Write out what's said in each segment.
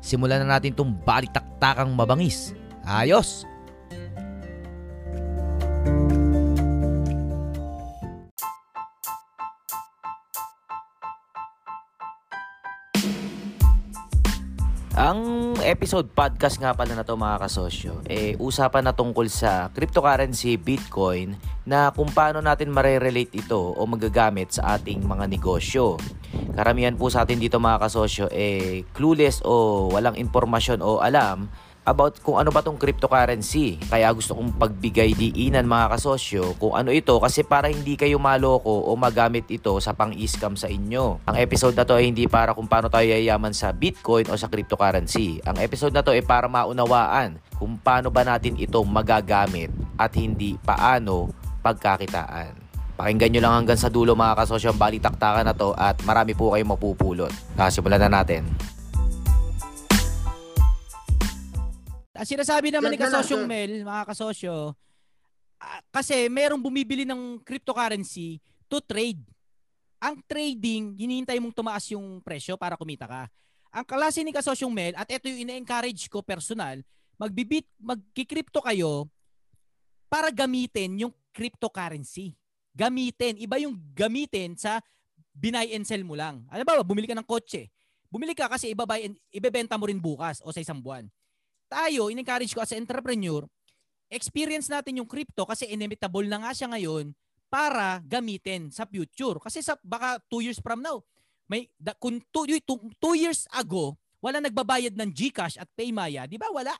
simulan na natin itong balitaktakang mabangis. Ayos! Ang episode podcast nga pala na to mga kasosyo, eh usapan na tungkol sa cryptocurrency Bitcoin na kung paano natin mare-relate ito o magagamit sa ating mga negosyo. Karamihan po sa atin dito mga kasosyo eh clueless o walang impormasyon o alam about kung ano ba tong cryptocurrency. Kaya gusto kong pagbigay diinan mga kasosyo kung ano ito kasi para hindi kayo maloko o magamit ito sa pang-scam sa inyo. Ang episode na to ay hindi para kung paano tayo yayaman sa Bitcoin o sa cryptocurrency. Ang episode na to ay para maunawaan kung paano ba natin ito magagamit at hindi paano pagkakitaan. Pakinggan nyo lang hanggang sa dulo mga kasosyo ang balitaktakan na to at marami po kayong mapupulot. Kasimulan na natin. Ang sinasabi naman ni kasosyong. Mel, mga kasosyo, ah, kasi merong bumibili ng cryptocurrency to trade. Ang trading, hinihintay mong tumaas yung presyo para kumita ka. Ang klase ni kasosyong Mel, at ito yung ina-encourage ko personal, magbibit, magki-crypto kayo para gamitin yung cryptocurrency. Gamitin. Iba yung gamitin sa binay and sell mo lang. Ano ba, bumili ka ng kotse. Bumili ka kasi ibabay and, ibebenta mo rin bukas o sa isang buwan tayo, in-encourage ko as entrepreneur, experience natin yung crypto kasi inevitable na nga siya ngayon para gamitin sa future. Kasi sa baka 2 years from now, may da, kung 2 years ago, wala nagbabayad ng GCash at Paymaya, di ba? Wala.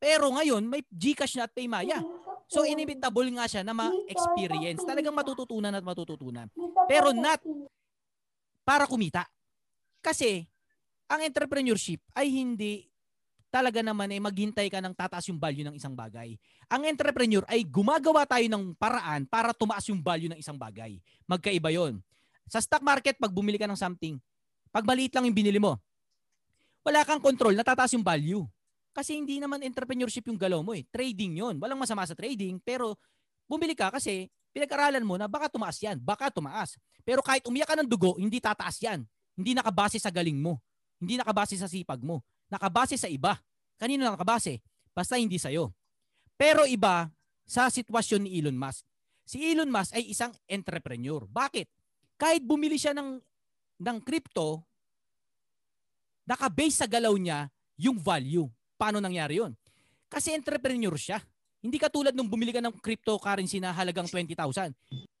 Pero ngayon, may GCash na at Paymaya. So inevitable nga siya na ma-experience. Talagang matututunan at matututunan. Pero not para kumita. Kasi ang entrepreneurship ay hindi talaga naman eh maghintay ka ng tataas yung value ng isang bagay. Ang entrepreneur ay gumagawa tayo ng paraan para tumaas yung value ng isang bagay. Magkaiba yon. Sa stock market, pag bumili ka ng something, pag maliit lang yung binili mo, wala kang control, natataas yung value. Kasi hindi naman entrepreneurship yung galaw mo eh. Trading yon. Walang masama sa trading, pero bumili ka kasi pinag-aralan mo na baka tumaas yan, baka tumaas. Pero kahit umiyak ka ng dugo, hindi tataas yan. Hindi nakabase sa galing mo. Hindi nakabase sa sipag mo nakabase sa iba. Kanino nakabase? Basta hindi sa'yo. Pero iba sa sitwasyon ni Elon Musk. Si Elon Musk ay isang entrepreneur. Bakit? Kahit bumili siya ng, ng crypto, nakabase sa galaw niya yung value. Paano nangyari yon? Kasi entrepreneur siya. Hindi katulad nung bumili ka ng cryptocurrency na halagang 20,000.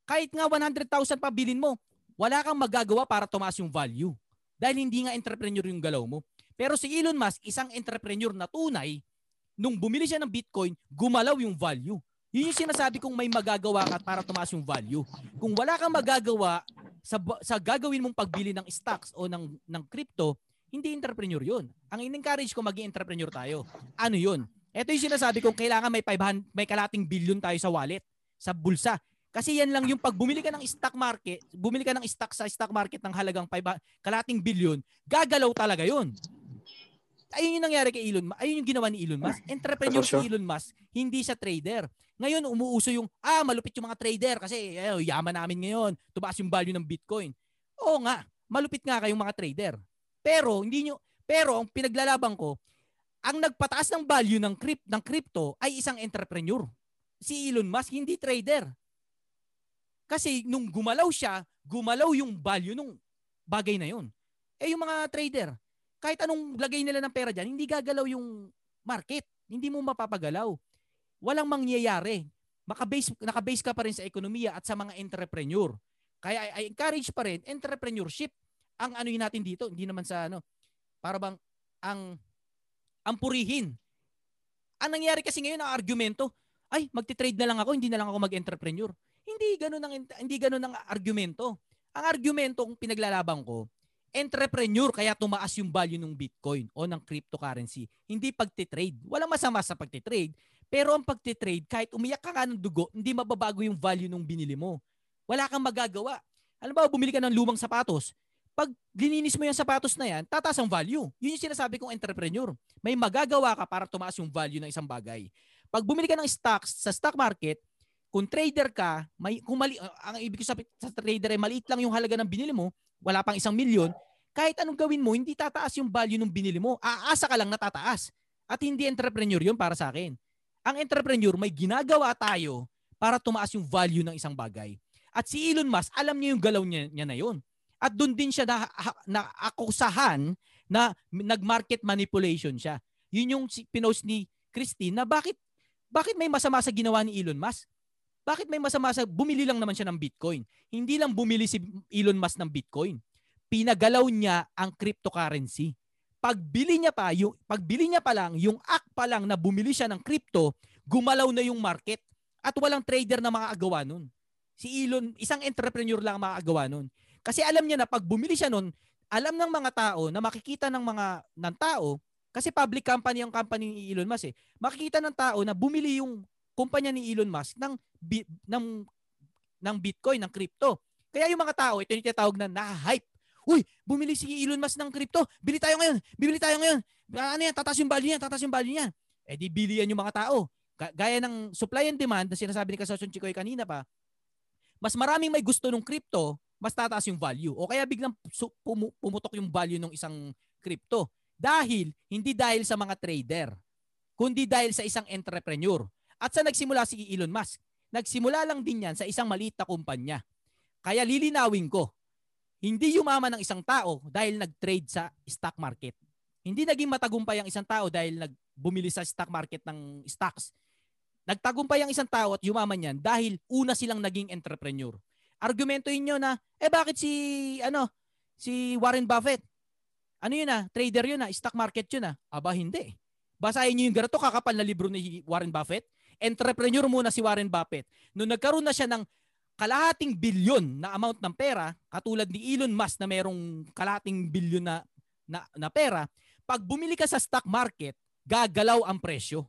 Kahit nga 100,000 pa bilin mo, wala kang magagawa para tumaas yung value. Dahil hindi nga entrepreneur yung galaw mo. Pero si Elon Musk, isang entrepreneur na tunay, nung bumili siya ng Bitcoin, gumalaw yung value. Yun yung sinasabi kong may magagawa ka para tumaas yung value. Kung wala kang magagawa sa, sa gagawin mong pagbili ng stocks o ng, ng crypto, hindi entrepreneur yun. Ang in-encourage ko maging entrepreneur tayo. Ano yun? Ito yung sinasabi kong kailangan may 500, may kalating billion tayo sa wallet, sa bulsa. Kasi yan lang yung pag bumili ka ng stock market, bumili ka ng stock sa stock market ng halagang 5, kalating billion, gagalaw talaga yun ayun yung nangyari kay Elon Musk. Ayun yung ginawa ni Elon Musk. Entrepreneur si Elon Musk, hindi siya trader. Ngayon, umuuso yung, ah, malupit yung mga trader kasi eh, yaman namin ngayon. Tumaas yung value ng Bitcoin. Oo nga, malupit nga kayong mga trader. Pero, hindi nyo, pero ang pinaglalaban ko, ang nagpataas ng value ng, crypt, ng crypto ay isang entrepreneur. Si Elon Musk, hindi trader. Kasi nung gumalaw siya, gumalaw yung value nung bagay na yun. Eh yung mga trader, kahit anong lagay nila ng pera dyan, hindi gagalaw yung market. Hindi mo mapapagalaw. Walang mangyayari. Makabase, nakabase ka pa rin sa ekonomiya at sa mga entrepreneur. Kaya I, I encourage pa rin entrepreneurship. Ang ano yun natin dito, hindi naman sa ano, para bang ang ang purihin. Ang nangyari kasi ngayon ang argumento, ay magti-trade na lang ako, hindi na lang ako mag-entrepreneur. Hindi ganoon ang hindi ganoon ang argumento. Ang argumento kung pinaglalaban ko entrepreneur kaya tumaas yung value ng Bitcoin o ng cryptocurrency. Hindi pagtitrade. Walang masama sa pagtitrade. Pero ang pagtitrade, kahit umiyak ka nga ng dugo, hindi mababago yung value ng binili mo. Wala kang magagawa. Alam ba, bumili ka ng lumang sapatos. Pag lininis mo yung sapatos na yan, tataas ang value. Yun yung sinasabi kong entrepreneur. May magagawa ka para tumaas yung value ng isang bagay. Pag bumili ka ng stocks sa stock market, kung trader ka, may, kung mali, ang ibig sabihin sa trader ay maliit lang yung halaga ng binili mo, wala pang isang milyon, kahit anong gawin mo, hindi tataas yung value ng binili mo. Aasa ka lang na tataas. At hindi entrepreneur yun para sa akin. Ang entrepreneur, may ginagawa tayo para tumaas yung value ng isang bagay. At si Elon Musk, alam niya yung galaw niya, niya na yun. At doon din siya na, na akusahan na nag-market manipulation siya. Yun yung pinost ni Christine na bakit bakit may masama sa ginawa ni Elon Musk? Bakit may masama sa bumili lang naman siya ng Bitcoin? Hindi lang bumili si Elon Musk ng Bitcoin. Pinagalaw niya ang cryptocurrency. Pagbili niya pa, yung pagbili niya pa lang, yung act pa lang na bumili siya ng crypto, gumalaw na yung market at walang trader na makagawa nun. Si Elon, isang entrepreneur lang makagawa nun. Kasi alam niya na pag bumili siya nun, alam ng mga tao na makikita ng mga ng tao kasi public company ang company ni Elon Musk eh. Makikita ng tao na bumili yung kumpanya ni Elon Musk ng ng ng Bitcoin, ng crypto. Kaya yung mga tao, ito yung tinatawag na na-hype. Uy, bumili si Elon Musk ng crypto. Bili tayo ngayon. Bibili tayo ngayon. Ano yan? Tataas yung value niya. Tataas yung value niya. Eh di bilian yung mga tao. Gaya ng supply and demand na sinasabi ni Kasosyon Chikoy kanina pa, mas maraming may gusto ng crypto, mas tataas yung value. O kaya biglang pumutok yung value ng isang crypto. Dahil, hindi dahil sa mga trader, kundi dahil sa isang entrepreneur. At sa nagsimula si Elon Musk, nagsimula lang din yan sa isang maliit na kumpanya. Kaya lilinawin ko, hindi yumaman ng isang tao dahil nag-trade sa stock market. Hindi naging matagumpay ang isang tao dahil nagbumili sa stock market ng stocks. Nagtagumpay ang isang tao at yumaman yan dahil una silang naging entrepreneur. Argumento inyo na, eh bakit si, ano, si Warren Buffett, ano yun ah, trader yun ah, stock market yun ah. Aba hindi. Basahin niyo yung ganito kakapal na libro ni Warren Buffett. Entrepreneur muna si Warren Buffett. Noong nagkaroon na siya ng kalahating bilyon na amount ng pera, katulad ni Elon Musk na merong kalahating bilyon na, na, na pera, pag bumili ka sa stock market, gagalaw ang presyo.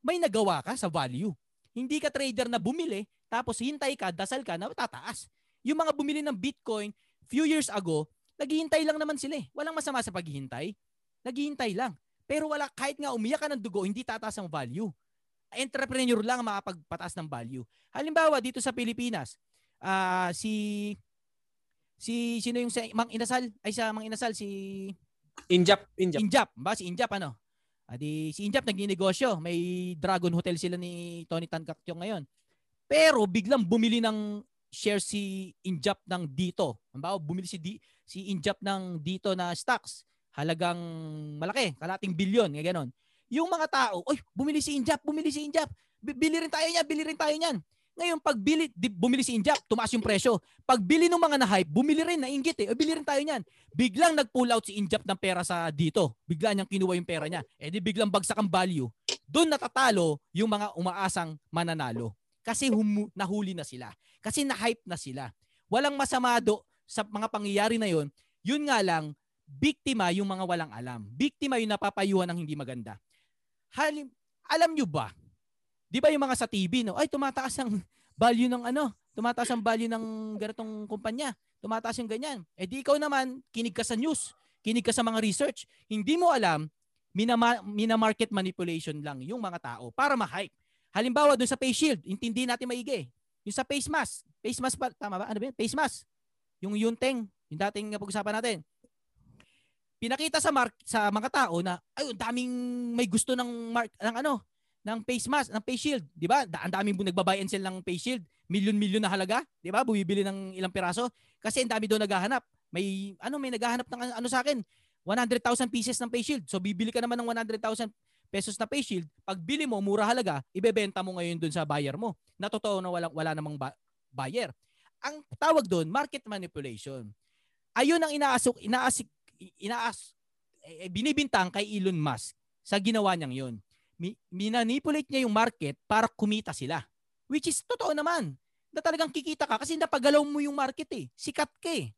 May nagawa ka sa value. Hindi ka trader na bumili, tapos hintay ka, dasal ka na tataas. Yung mga bumili ng Bitcoin few years ago, naghihintay lang naman sila eh. Walang masama sa paghihintay. Naghihintay lang. Pero wala, kahit nga umiyak ka ng dugo, hindi tataas ang value. Entrepreneur lang makapagpataas ng value. Halimbawa, dito sa Pilipinas, uh, si si sino yung sa Mang Inasal? Ay sa Mang Inasal si Injap Injap. Injap. Ba si Injap ano? Adi si Injap nagninegosyo. May Dragon Hotel sila ni Tony Tancactio ngayon. Pero biglang bumili ng share si Injap ng dito. Halimbawa bumili si D, si Injap ng dito na stocks, halagang malaki, kalating bilyon, nga ganon. Yung mga tao, oy, bumili si Injap, bumili si Injap. Bili rin tayo niyan, bili rin tayo niyan. Ngayon, pag bili, bumili si Injap, tumaas yung presyo. Pag bili ng mga na-hype, bumili rin, nainggit eh. O, bili rin tayo niyan. Biglang nag-pull out si Injap ng pera sa dito. Bigla niyang kinuha yung pera niya. Eh di biglang bagsak ang value. Doon natatalo yung mga umaasang mananalo. Kasi humu- nahuli na sila. Kasi na-hype na sila. Walang masama do sa mga pangyayari na yon, yun nga lang, biktima yung mga walang alam. Biktima yung napapayuhan ng hindi maganda. Halim, alam nyo ba? Di ba yung mga sa TV, no? Ay, tumataas ang value ng ano? Tumataas ang value ng ganitong kumpanya. Tumataas yung ganyan. Eh di ikaw naman, kinig ka sa news. Kinig ka sa mga research. Hindi mo alam, minama, mina-market manipulation lang yung mga tao para ma-hype. Halimbawa, doon sa face shield, intindi natin maigi. Yung sa face mask. Face mask pa, tama ba? Ano ba yun? Face mask. Yung Yunteng, yung dating pag-usapan natin. Pinakita sa mark sa mga tao na ay daming may gusto ng mark ng ano, ng face mask, ng face shield, 'di ba? Ang daming nagba-buy and sell ng face shield, milyon-milyon na halaga, 'di ba? Bumibili ng ilang piraso kasi ang dami doon naghahanap. May ano, may naghahanap ng ano sa akin, 100,000 pieces ng face shield. So bibili ka naman ng 100,000 pesos na face shield. Pag bili mo mura halaga, ibebenta mo ngayon doon sa buyer mo. Na totoo na wala wala namang ba- buyer ang tawag doon, market manipulation. Ayun ang inaasok, inaasik, inaas, eh, binibintang kay Elon Musk sa ginawa niyang yun. Mi, minanipulate niya yung market para kumita sila. Which is totoo naman. Na talagang kikita ka kasi napagalaw mo yung market eh. Sikat ka eh.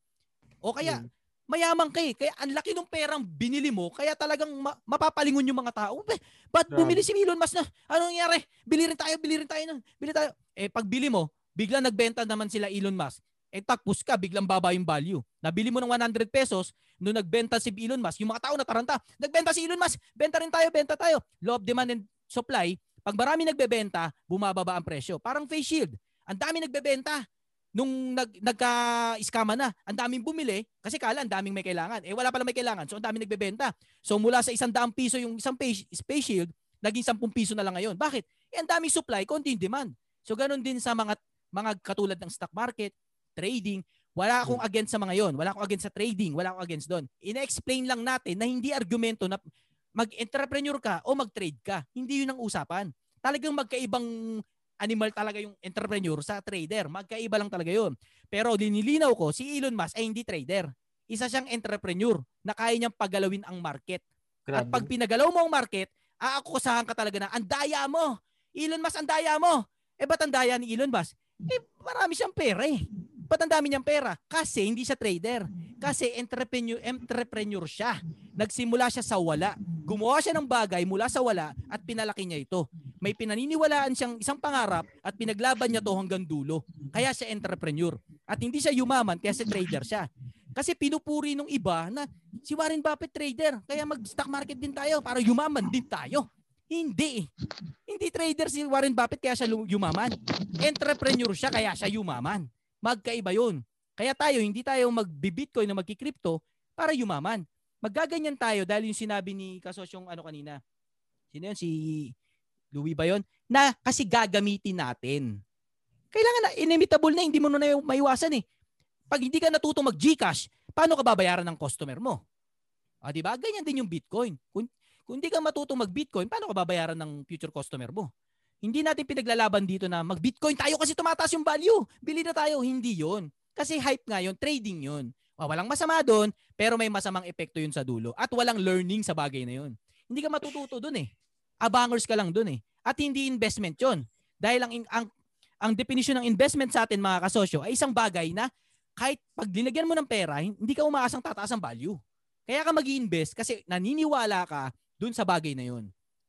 O kaya, mm. Mayaman ka eh. Kaya ang laki ng perang binili mo, kaya talagang ma- mapapalingon yung mga tao. Ba, ba't bumili si Elon Musk na? Anong nangyari? Bili rin tayo, bili rin tayo. Bili tayo. Eh, pag bili mo, biglang nagbenta naman sila Elon Musk. Eh, takpos ka, biglang baba yung value. Nabili mo ng 100 pesos, nung nagbenta si Elon Musk, yung mga tao nataranta, nagbenta si Elon Musk, benta rin tayo, benta tayo. Law of demand and supply, pag marami nagbebenta, bumababa ang presyo. Parang face shield. Ang dami nagbebenta. Nung nag, nagka-iskama na, ang daming bumili kasi kala ang daming may kailangan. Eh wala pala may kailangan, so ang daming nagbebenta. So mula sa isang daang piso yung isang face, face shield, naging 10 piso na lang ngayon. Bakit? Eh ang daming supply, konti yung demand. So ganun din sa mga mga katulad ng stock market, trading, wala akong against sa mga yon. Wala akong against sa trading. Wala akong against doon. Ina-explain lang natin na hindi argumento na mag-entrepreneur ka o mag-trade ka. Hindi yun ang usapan. Talagang magkaibang animal talaga yung entrepreneur sa trader. Magkaiba lang talaga yun. Pero dinilinaw ko, si Elon Musk ay hindi trader. Isa siyang entrepreneur na kaya niyang pagalawin ang market. At pag pinagalaw mo ang market, aakusahan ka talaga na, ang daya mo. Elon Musk, ang daya mo. Eh, ba't ang daya ni Elon Musk? Eh, marami siyang pera eh. Ba't ang dami niyang pera? Kasi hindi siya trader. Kasi entrepreneur, entrepreneur siya. Nagsimula siya sa wala. Gumawa siya ng bagay mula sa wala at pinalaki niya ito. May pinaniniwalaan siyang isang pangarap at pinaglaban niya to hanggang dulo. Kaya siya entrepreneur. At hindi siya yumaman kaya siya trader siya. Kasi pinupuri nung iba na si Warren Buffett trader. Kaya mag-stock market din tayo para yumaman din tayo. Hindi. Hindi trader si Warren Buffett kaya siya yumaman. Entrepreneur siya kaya siya yumaman. Magkaiba yun. Kaya tayo, hindi tayo mag-bitcoin na magki-crypto para yumaman. Maggaganyan tayo dahil yung sinabi ni kasosyong ano kanina. Sino yun? Si Louis ba yun? Na kasi gagamitin natin. Kailangan na, inimitable na, hindi mo na maiwasan eh. Pag hindi ka natutong mag-Gcash, paano ka babayaran ng customer mo? Ah, di ba? Ganyan din yung Bitcoin. Kung, kung hindi ka matutong mag-Bitcoin, paano ka babayaran ng future customer mo? Hindi natin pinaglalaban dito na mag-Bitcoin tayo kasi tumataas yung value. Bili na tayo. Hindi yon. Kasi hype nga yon, trading yon. Ah, walang masama doon, pero may masamang epekto yun sa dulo. At walang learning sa bagay na yun. Hindi ka matututo doon eh. Abangers ka lang doon eh. At hindi investment yon. Dahil ang, ang, ang definition ng investment sa atin mga kasosyo ay isang bagay na kahit pag dinagyan mo ng pera, hindi ka umaasang tataas ang value. Kaya ka mag invest kasi naniniwala ka dun sa bagay na yun.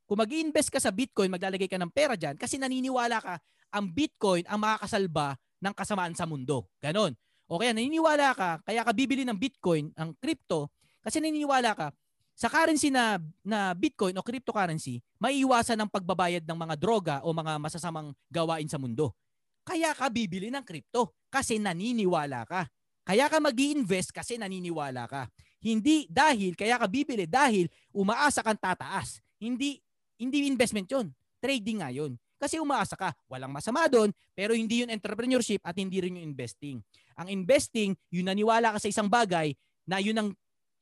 Kung mag invest ka sa Bitcoin, maglalagay ka ng pera dyan kasi naniniwala ka ang Bitcoin ang makakasalba ng kasamaan sa mundo. Ganon. O kaya naniniwala ka, kaya ka bibili ng Bitcoin, ang crypto, kasi naniniwala ka, sa currency na, na Bitcoin o cryptocurrency, maiiwasan ang pagbabayad ng mga droga o mga masasamang gawain sa mundo. Kaya ka bibili ng crypto kasi naniniwala ka. Kaya ka mag invest kasi naniniwala ka. Hindi dahil, kaya ka bibili dahil umaasa kang tataas. Hindi hindi investment 'yon. Trading nga 'yon. Kasi umaasa ka. Walang masama doon, pero hindi 'yun entrepreneurship at hindi rin 'yung investing. Ang investing, yun naniwala ka sa isang bagay na 'yun ang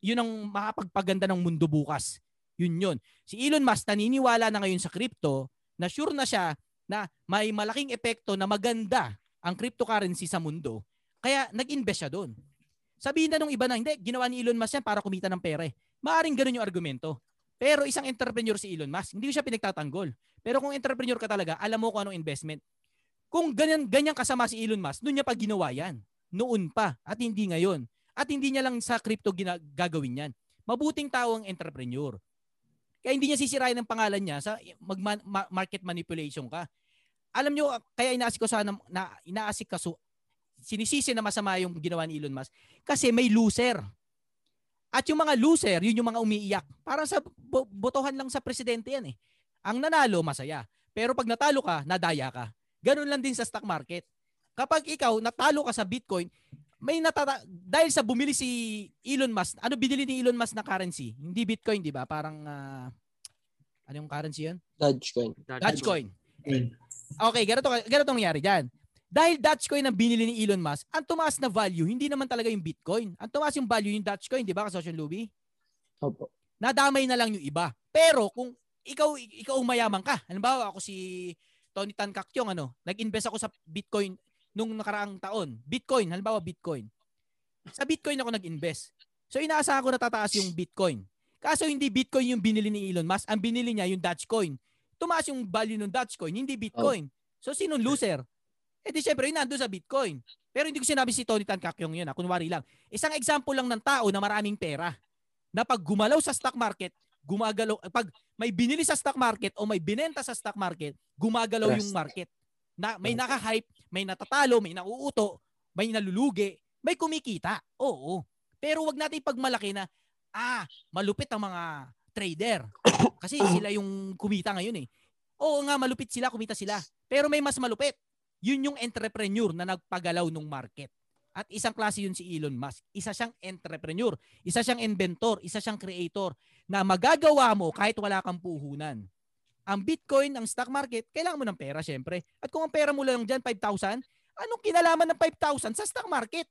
yun ang makapagpaganda ng mundo bukas. Yun yun. Si Elon Musk naniniwala na ngayon sa crypto na sure na siya na may malaking epekto na maganda ang cryptocurrency sa mundo. Kaya nag-invest siya doon. Sabihin na nung iba na, hindi, ginawa ni Elon Musk yan para kumita ng pera eh. Maaring ganun yung argumento. Pero isang entrepreneur si Elon Musk, hindi ko siya pinagtatanggol. Pero kung entrepreneur ka talaga, alam mo kung anong investment. Kung ganyan, ganyan kasama si Elon Musk, noon niya pa ginawa yan. Noon pa. At hindi ngayon. At hindi niya lang sa crypto gagawin yan. Mabuting tao ang entrepreneur. Kaya hindi niya sisirain ang pangalan niya sa mag market manipulation ka. Alam niyo kaya inaasik ko sana na inaasik kaso sinisisi na masama yung ginawa ni Elon Musk kasi may loser. At yung mga loser, yun yung mga umiiyak. Para sa bo- botohan lang sa presidente yan eh. Ang nanalo, masaya. Pero pag natalo ka, nadaya ka. Ganun lang din sa stock market. Kapag ikaw natalo ka sa Bitcoin, may natata dahil sa bumili si Elon Musk, ano binili ni Elon Musk na currency? Hindi Bitcoin, di ba? Parang uh, ano yung currency 'yon? Dogecoin. Dogecoin. Okay, ganito ganito nangyari diyan. Dahil Dogecoin ang binili ni Elon Musk, ang tumaas na value, hindi naman talaga yung Bitcoin. Ang tumaas yung value yung Dogecoin, di ba, Kasosyon Luby? Opo. Nadamay na lang yung iba. Pero kung ikaw ikaw mayaman ka, halimbawa ako si Tony Tan Kakyong, ano, nag-invest ako sa Bitcoin nung nakaraang taon. Bitcoin, halimbawa Bitcoin. Sa Bitcoin ako nag-invest. So inaasahan ko na tataas yung Bitcoin. Kaso hindi Bitcoin yung binili ni Elon Musk, ang binili niya yung Dogecoin. Tumaas yung value ng Dogecoin, hindi Bitcoin. So sinong loser? Eh di syempre, yun nandun sa Bitcoin. Pero hindi ko sinabi si Tony Tan Kakyong yun. Ha? Kunwari lang. Isang example lang ng tao na maraming pera na pag gumalaw sa stock market, gumagalaw, pag may binili sa stock market o may binenta sa stock market, gumagalaw Trust. yung market. Na, may naka-hype, may natatalo, may nauuto, may nalulugi, may kumikita. Oo. Pero wag natin pagmalaki na, ah, malupit ang mga trader. Kasi sila yung kumita ngayon eh. Oo nga, malupit sila, kumita sila. Pero may mas malupit. Yun yung entrepreneur na nagpagalaw ng market. At isang klase yun si Elon Musk. Isa siyang entrepreneur, isa siyang inventor, isa siyang creator na magagawa mo kahit wala kang puhunan. Ang Bitcoin, ang stock market, kailangan mo ng pera syempre. At kung ang pera mo lang dyan, 5,000, anong kinalaman ng 5,000 sa stock market?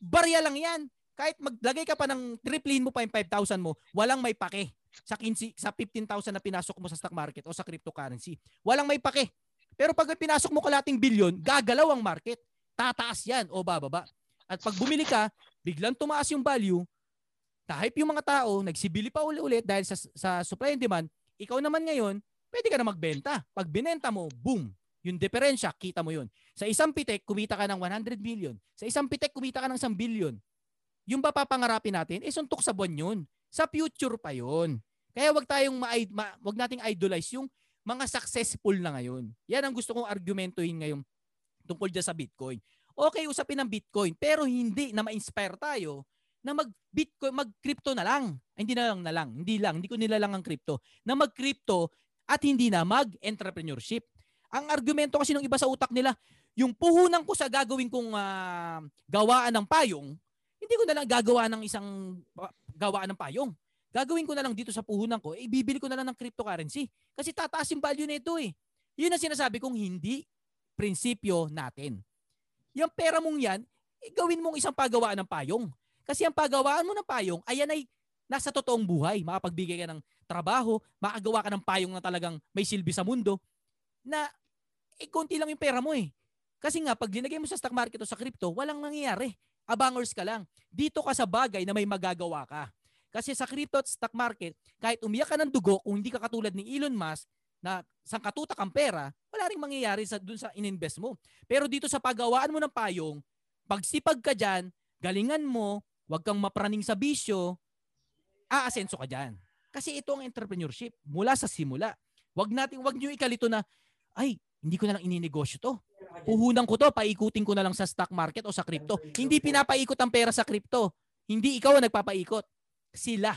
Barya lang yan. Kahit maglagay ka pa ng triplin mo pa yung 5,000 mo, walang may pake sa 15 sa 15,000 na pinasok mo sa stock market o sa cryptocurrency. Walang may pake. Pero pag pinasok mo kalating bilyon, gagalaw ang market. Tataas yan o bababa. At pag bumili ka, biglang tumaas yung value, kahit yung mga tao, nagsibili pa uli-ulit dahil sa, sa supply and demand, ikaw naman ngayon, pwede ka na magbenta. Pag binenta mo, boom, yung diferensya, kita mo yun. Sa isang pitek, kumita ka ng 100 million. Sa isang pitek, kumita ka ng 1 billion. Yung ba papangarapin natin, eh suntok sa buwan yun. Sa future pa yun. Kaya wag tayong ma, ma wag nating idolize yung mga successful na ngayon. Yan ang gusto kong argumentuhin ngayon tungkol dyan sa Bitcoin. Okay, usapin ng Bitcoin, pero hindi na ma-inspire tayo na mag Bitcoin, mag crypto na lang. Ay, hindi na lang na lang, hindi lang, hindi ko nilalang ang crypto. Na mag crypto at hindi na mag entrepreneurship. Ang argumento kasi ng iba sa utak nila, yung puhunan ko sa gagawin kong ah, gawaan ng payong, hindi ko na lang gagawa ng isang ah, gawaan ng payong. Gagawin ko na lang dito sa puhunan ko, eh, ko na lang ng cryptocurrency. Kasi tataas yung value nito eh. Yun ang sinasabi kong hindi prinsipyo natin. Yung pera mong yan, eh, gawin mong isang paggawaan ng payong. Kasi ang paggawaan mo ng payong, ayan ay nasa totoong buhay. Makapagbigay ka ng trabaho, makagawa ka ng payong na talagang may silbi sa mundo, na eh, konti lang yung pera mo eh. Kasi nga, pag linagay mo sa stock market o sa crypto, walang nangyayari. Abangers ka lang. Dito ka sa bagay na may magagawa ka. Kasi sa crypto at stock market, kahit umiyak ka ng dugo, kung hindi ka katulad ni Elon Musk, na sangkatutak ang pera, wala rin mangyayari sa dun sa ininvest mo. Pero dito sa paggawaan mo ng payong, pagsipag ka dyan, galingan mo, wag kang mapraning sa bisyo, aasenso ka dyan. Kasi ito ang entrepreneurship mula sa simula. Wag nating wag niyo ikalito na ay, hindi ko na lang ininegosyo to. Puhunan ko to, paikutin ko na lang sa stock market o sa crypto. Hindi pinapaikot ang pera sa crypto. Hindi ikaw ang nagpapaikot. Sila.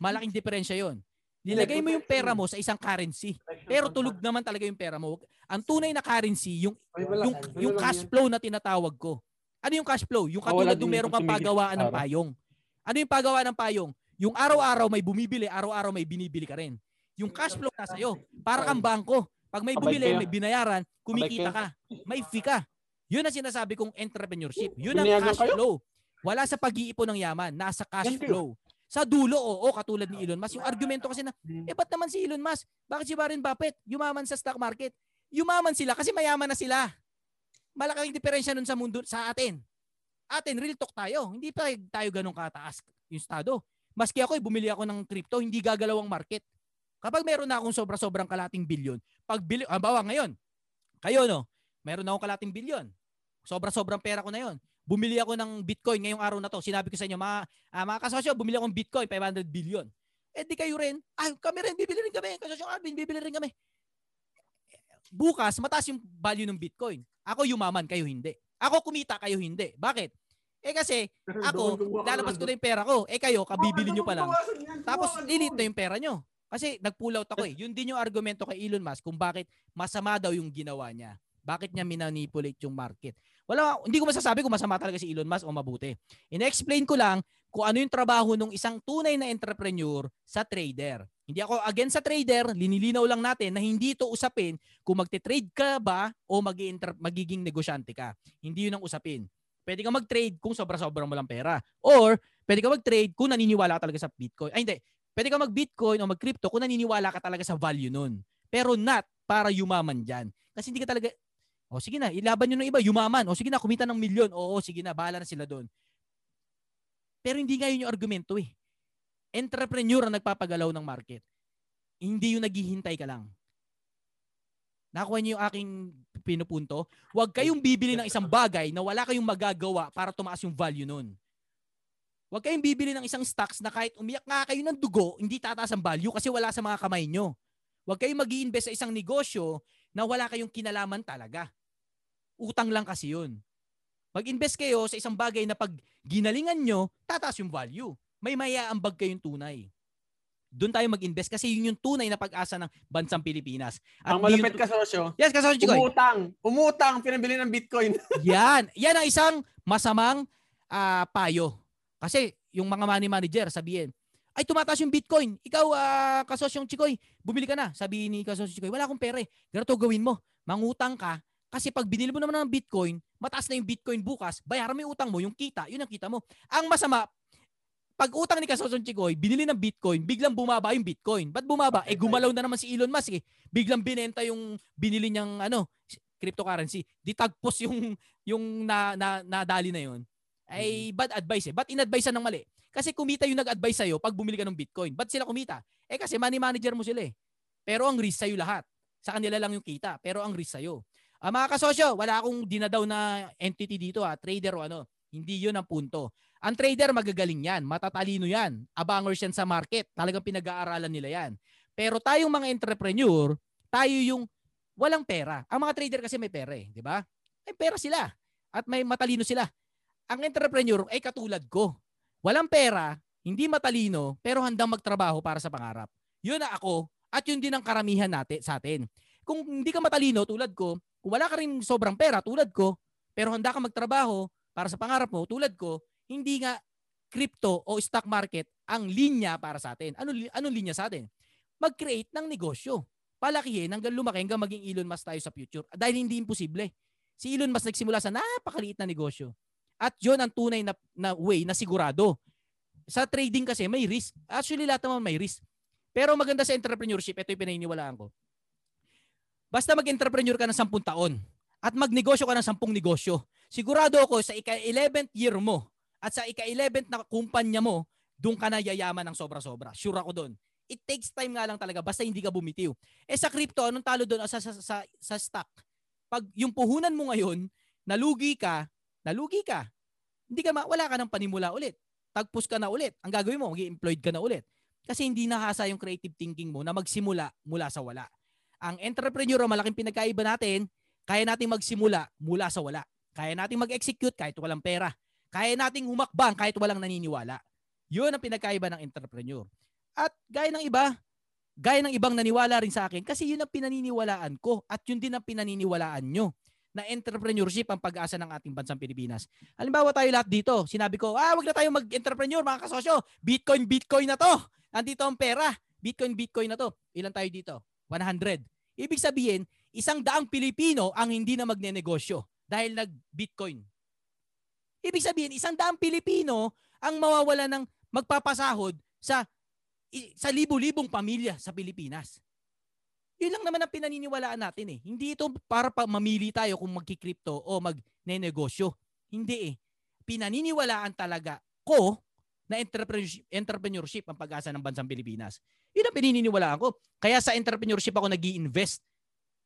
Malaking diferensya yon. Nilagay mo yung pera mo sa isang currency. Pero tulog naman talaga yung pera mo. Ang tunay na currency, yung yung yung cash flow na tinatawag ko. Ano yung cash flow? Yung katulad Wala nung meron kang pagawaan ng payong. Ano yung pagawaan ng payong? Yung araw-araw may bumibili, araw-araw may binibili ka rin. Yung cash flow nasa iyo. Para kang bangko. Pag may bumili, may binayaran, kumikita ka. May fee ka. Yun ang sinasabi kong entrepreneurship. Yun ang cash flow. Wala sa pag-iipon ng yaman. Nasa cash flow. Sa dulo, oo, katulad ni Elon Musk. Yung argumento kasi na, eh ba't naman si Elon Musk? Bakit si Warren Buffett? Yumaman sa stock market. Yumaman sila kasi mayaman na sila. Malaking diferensya nun sa mundo, sa atin. Atin, real talk tayo. Hindi pa tayo ganun kataas yung estado. Maski ako, eh, bumili ako ng crypto, hindi gagalaw ang market. Kapag meron na akong sobra-sobrang kalating bilyon, pag bili, halimbawa ngayon, kayo no, meron na akong kalating bilyon. Sobra-sobrang pera ko na yon. Bumili ako ng Bitcoin ngayong araw na to. Sinabi ko sa inyo, mga, ah, mga kasosyo, bumili ako ng Bitcoin, 500 billion. Eh di kayo rin. Ah, kami rin, bibili rin kami. Kasosyo Alvin, bibili rin kami. Bukas, mataas yung value ng Bitcoin. Ako yumaman, kayo hindi. Ako kumita, kayo hindi. Bakit? Eh kasi, ako, lalabas ko na yung pera ko. Eh kayo, kabibili nyo pa lang. Tapos, lilit na yung pera nyo. Kasi nag-pull out ako eh. Yun din yung argumento kay Elon Musk kung bakit masama daw yung ginawa niya. Bakit niya minanipulate yung market. Wala, hindi ko masasabi kung masama talaga si Elon Musk o mabuti. In-explain ko lang kung ano yung trabaho ng isang tunay na entrepreneur sa trader. Hindi ako against sa trader, linilinaw lang natin na hindi ito usapin kung magte-trade ka ba o mag magiging negosyante ka. Hindi yun ang usapin. Pwede ka mag-trade kung sobra-sobra mo lang pera. Or, pwede ka mag-trade kung naniniwala ka talaga sa Bitcoin. Ay, hindi. Pwede ka mag-Bitcoin o mag-crypto kung naniniwala ka talaga sa value nun. Pero not para yumaman dyan. Kasi hindi ka talaga, o sige na, ilaban nyo ng iba, yumaman. O sige na, kumita ng milyon. Oo, sige na, bahala na sila doon. Pero hindi nga yun yung argumento eh. Entrepreneur ang nagpapagalaw ng market. Hindi yung naghihintay ka lang. Nakuha niyo yung aking pinupunto? Huwag kayong bibili ng isang bagay na wala kayong magagawa para tumaas yung value nun. Huwag kayong bibili ng isang stocks na kahit umiyak nga kayo ng dugo, hindi tataas ang value kasi wala sa mga kamay nyo. Huwag kayong mag invest sa isang negosyo na wala kayong kinalaman talaga. Utang lang kasi yun. Mag-invest kayo sa isang bagay na pag ginalingan nyo, tataas yung value. May mayaambag kayong tunay. Doon tayo mag-invest kasi yun yung tunay na pag-asa ng bansang Pilipinas. Ang di malupit yung- ka, sosyo. Yes, kasama Chikoy. Umutang. Umutang. Pinabili ng Bitcoin. Yan. Yan ang isang masamang ah, payo. Kasi yung mga money manager sabihin, ay tumataas yung Bitcoin. Ikaw, uh, kasosyong Chikoy, bumili ka na. Sabi ni kasosyong Chikoy, wala akong pera eh. Ganito gawin mo. Mangutang ka. Kasi pag binili mo naman ng Bitcoin, mataas na yung Bitcoin bukas, bayaran mo yung utang mo, yung kita, yun ang kita mo. Ang masama, pag utang ni Kasosyong Chikoy, binili ng Bitcoin, biglang bumaba yung Bitcoin. Ba't bumaba? Eh gumalaw na naman si Elon Musk eh. Biglang binenta yung binili niyang ano, cryptocurrency. Di tagpos yung yung na, na nadali na yun. Ay bad advice eh. Ba't in-advise ng mali? Kasi kumita yung nag-advise sa'yo pag bumili ka ng Bitcoin. Ba't sila kumita? Eh kasi money manager mo sila eh. Pero ang risk sa'yo lahat. Sa kanila lang yung kita. Pero ang risk sa'yo. Ah, mga kasosyo, wala akong dinadaw na entity dito ha, trader o ano. Hindi yun ang punto. Ang trader magagaling yan, matatalino yan, abangers yan sa market, talagang pinag-aaralan nila yan. Pero tayong mga entrepreneur, tayo yung walang pera. Ang mga trader kasi may pera eh, di ba? May pera sila at may matalino sila. Ang entrepreneur ay katulad ko. Walang pera, hindi matalino, pero handang magtrabaho para sa pangarap. Yun na ako at yun din ang karamihan natin sa atin. Kung hindi ka matalino tulad ko, kung wala ka rin sobrang pera tulad ko, pero handa ka magtrabaho para sa pangarap mo tulad ko, hindi nga crypto o stock market ang linya para sa atin. Ano anong linya sa atin? Mag-create ng negosyo. Palakihin hanggang lumaki hanggang maging Elon Musk tayo sa future. Dahil hindi imposible. Si Elon Musk nagsimula sa napakaliit na negosyo. At yon ang tunay na, na way na sigurado. Sa trading kasi may risk. Actually lahat naman may risk. Pero maganda sa entrepreneurship, ito yung pinaniniwalaan ko. Basta mag-entrepreneur ka ng 10 taon at magnegosyo ka ng 10 negosyo, sigurado ako sa ika-11th year mo at sa ika-11th na kumpanya mo, doon ka na yayaman ng sobra-sobra. Sure ako doon. It takes time nga lang talaga basta hindi ka bumitiw. Eh sa crypto, anong talo doon sa, sa, sa, sa stock? Pag yung puhunan mo ngayon, nalugi ka, nalugi ka. Hindi ka ma- wala ka ng panimula ulit. Tagpos ka na ulit. Ang gagawin mo, mag-employed ka na ulit. Kasi hindi nahasa yung creative thinking mo na magsimula mula sa wala. Ang entrepreneur, malaking pinagkaiba natin, kaya nating magsimula mula sa wala. Kaya nating mag-execute kahit walang pera. Kaya nating humakbang kahit walang naniniwala. Yun ang pinagkaiba ng entrepreneur. At gaya ng iba, gaya ng ibang naniwala rin sa akin kasi yun ang pinaniniwalaan ko at yun din ang pinaniniwalaan nyo na entrepreneurship ang pag-asa ng ating bansang Pilipinas. Halimbawa tayo lahat dito, sinabi ko, ah, wag na tayo mag-entrepreneur mga kasosyo. Bitcoin, Bitcoin na to. Nandito ang pera. Bitcoin, Bitcoin na to. Ilan tayo dito? 100. Ibig sabihin, isang daang Pilipino ang hindi na magnenegosyo dahil nag-Bitcoin. Ibig sabihin, isang daang Pilipino ang mawawala ng magpapasahod sa sa libu-libong pamilya sa Pilipinas. Yun lang naman ang pinaniniwalaan natin eh. Hindi ito para pa mamili tayo kung magki-crypto o magne-negosyo. Hindi eh. Pinaniniwalaan talaga ko na entrepreneurship, entrepreneurship ang pag-asa ng bansang Pilipinas. Yun ang pinaniniwalaan ko. Kaya sa entrepreneurship ako nag invest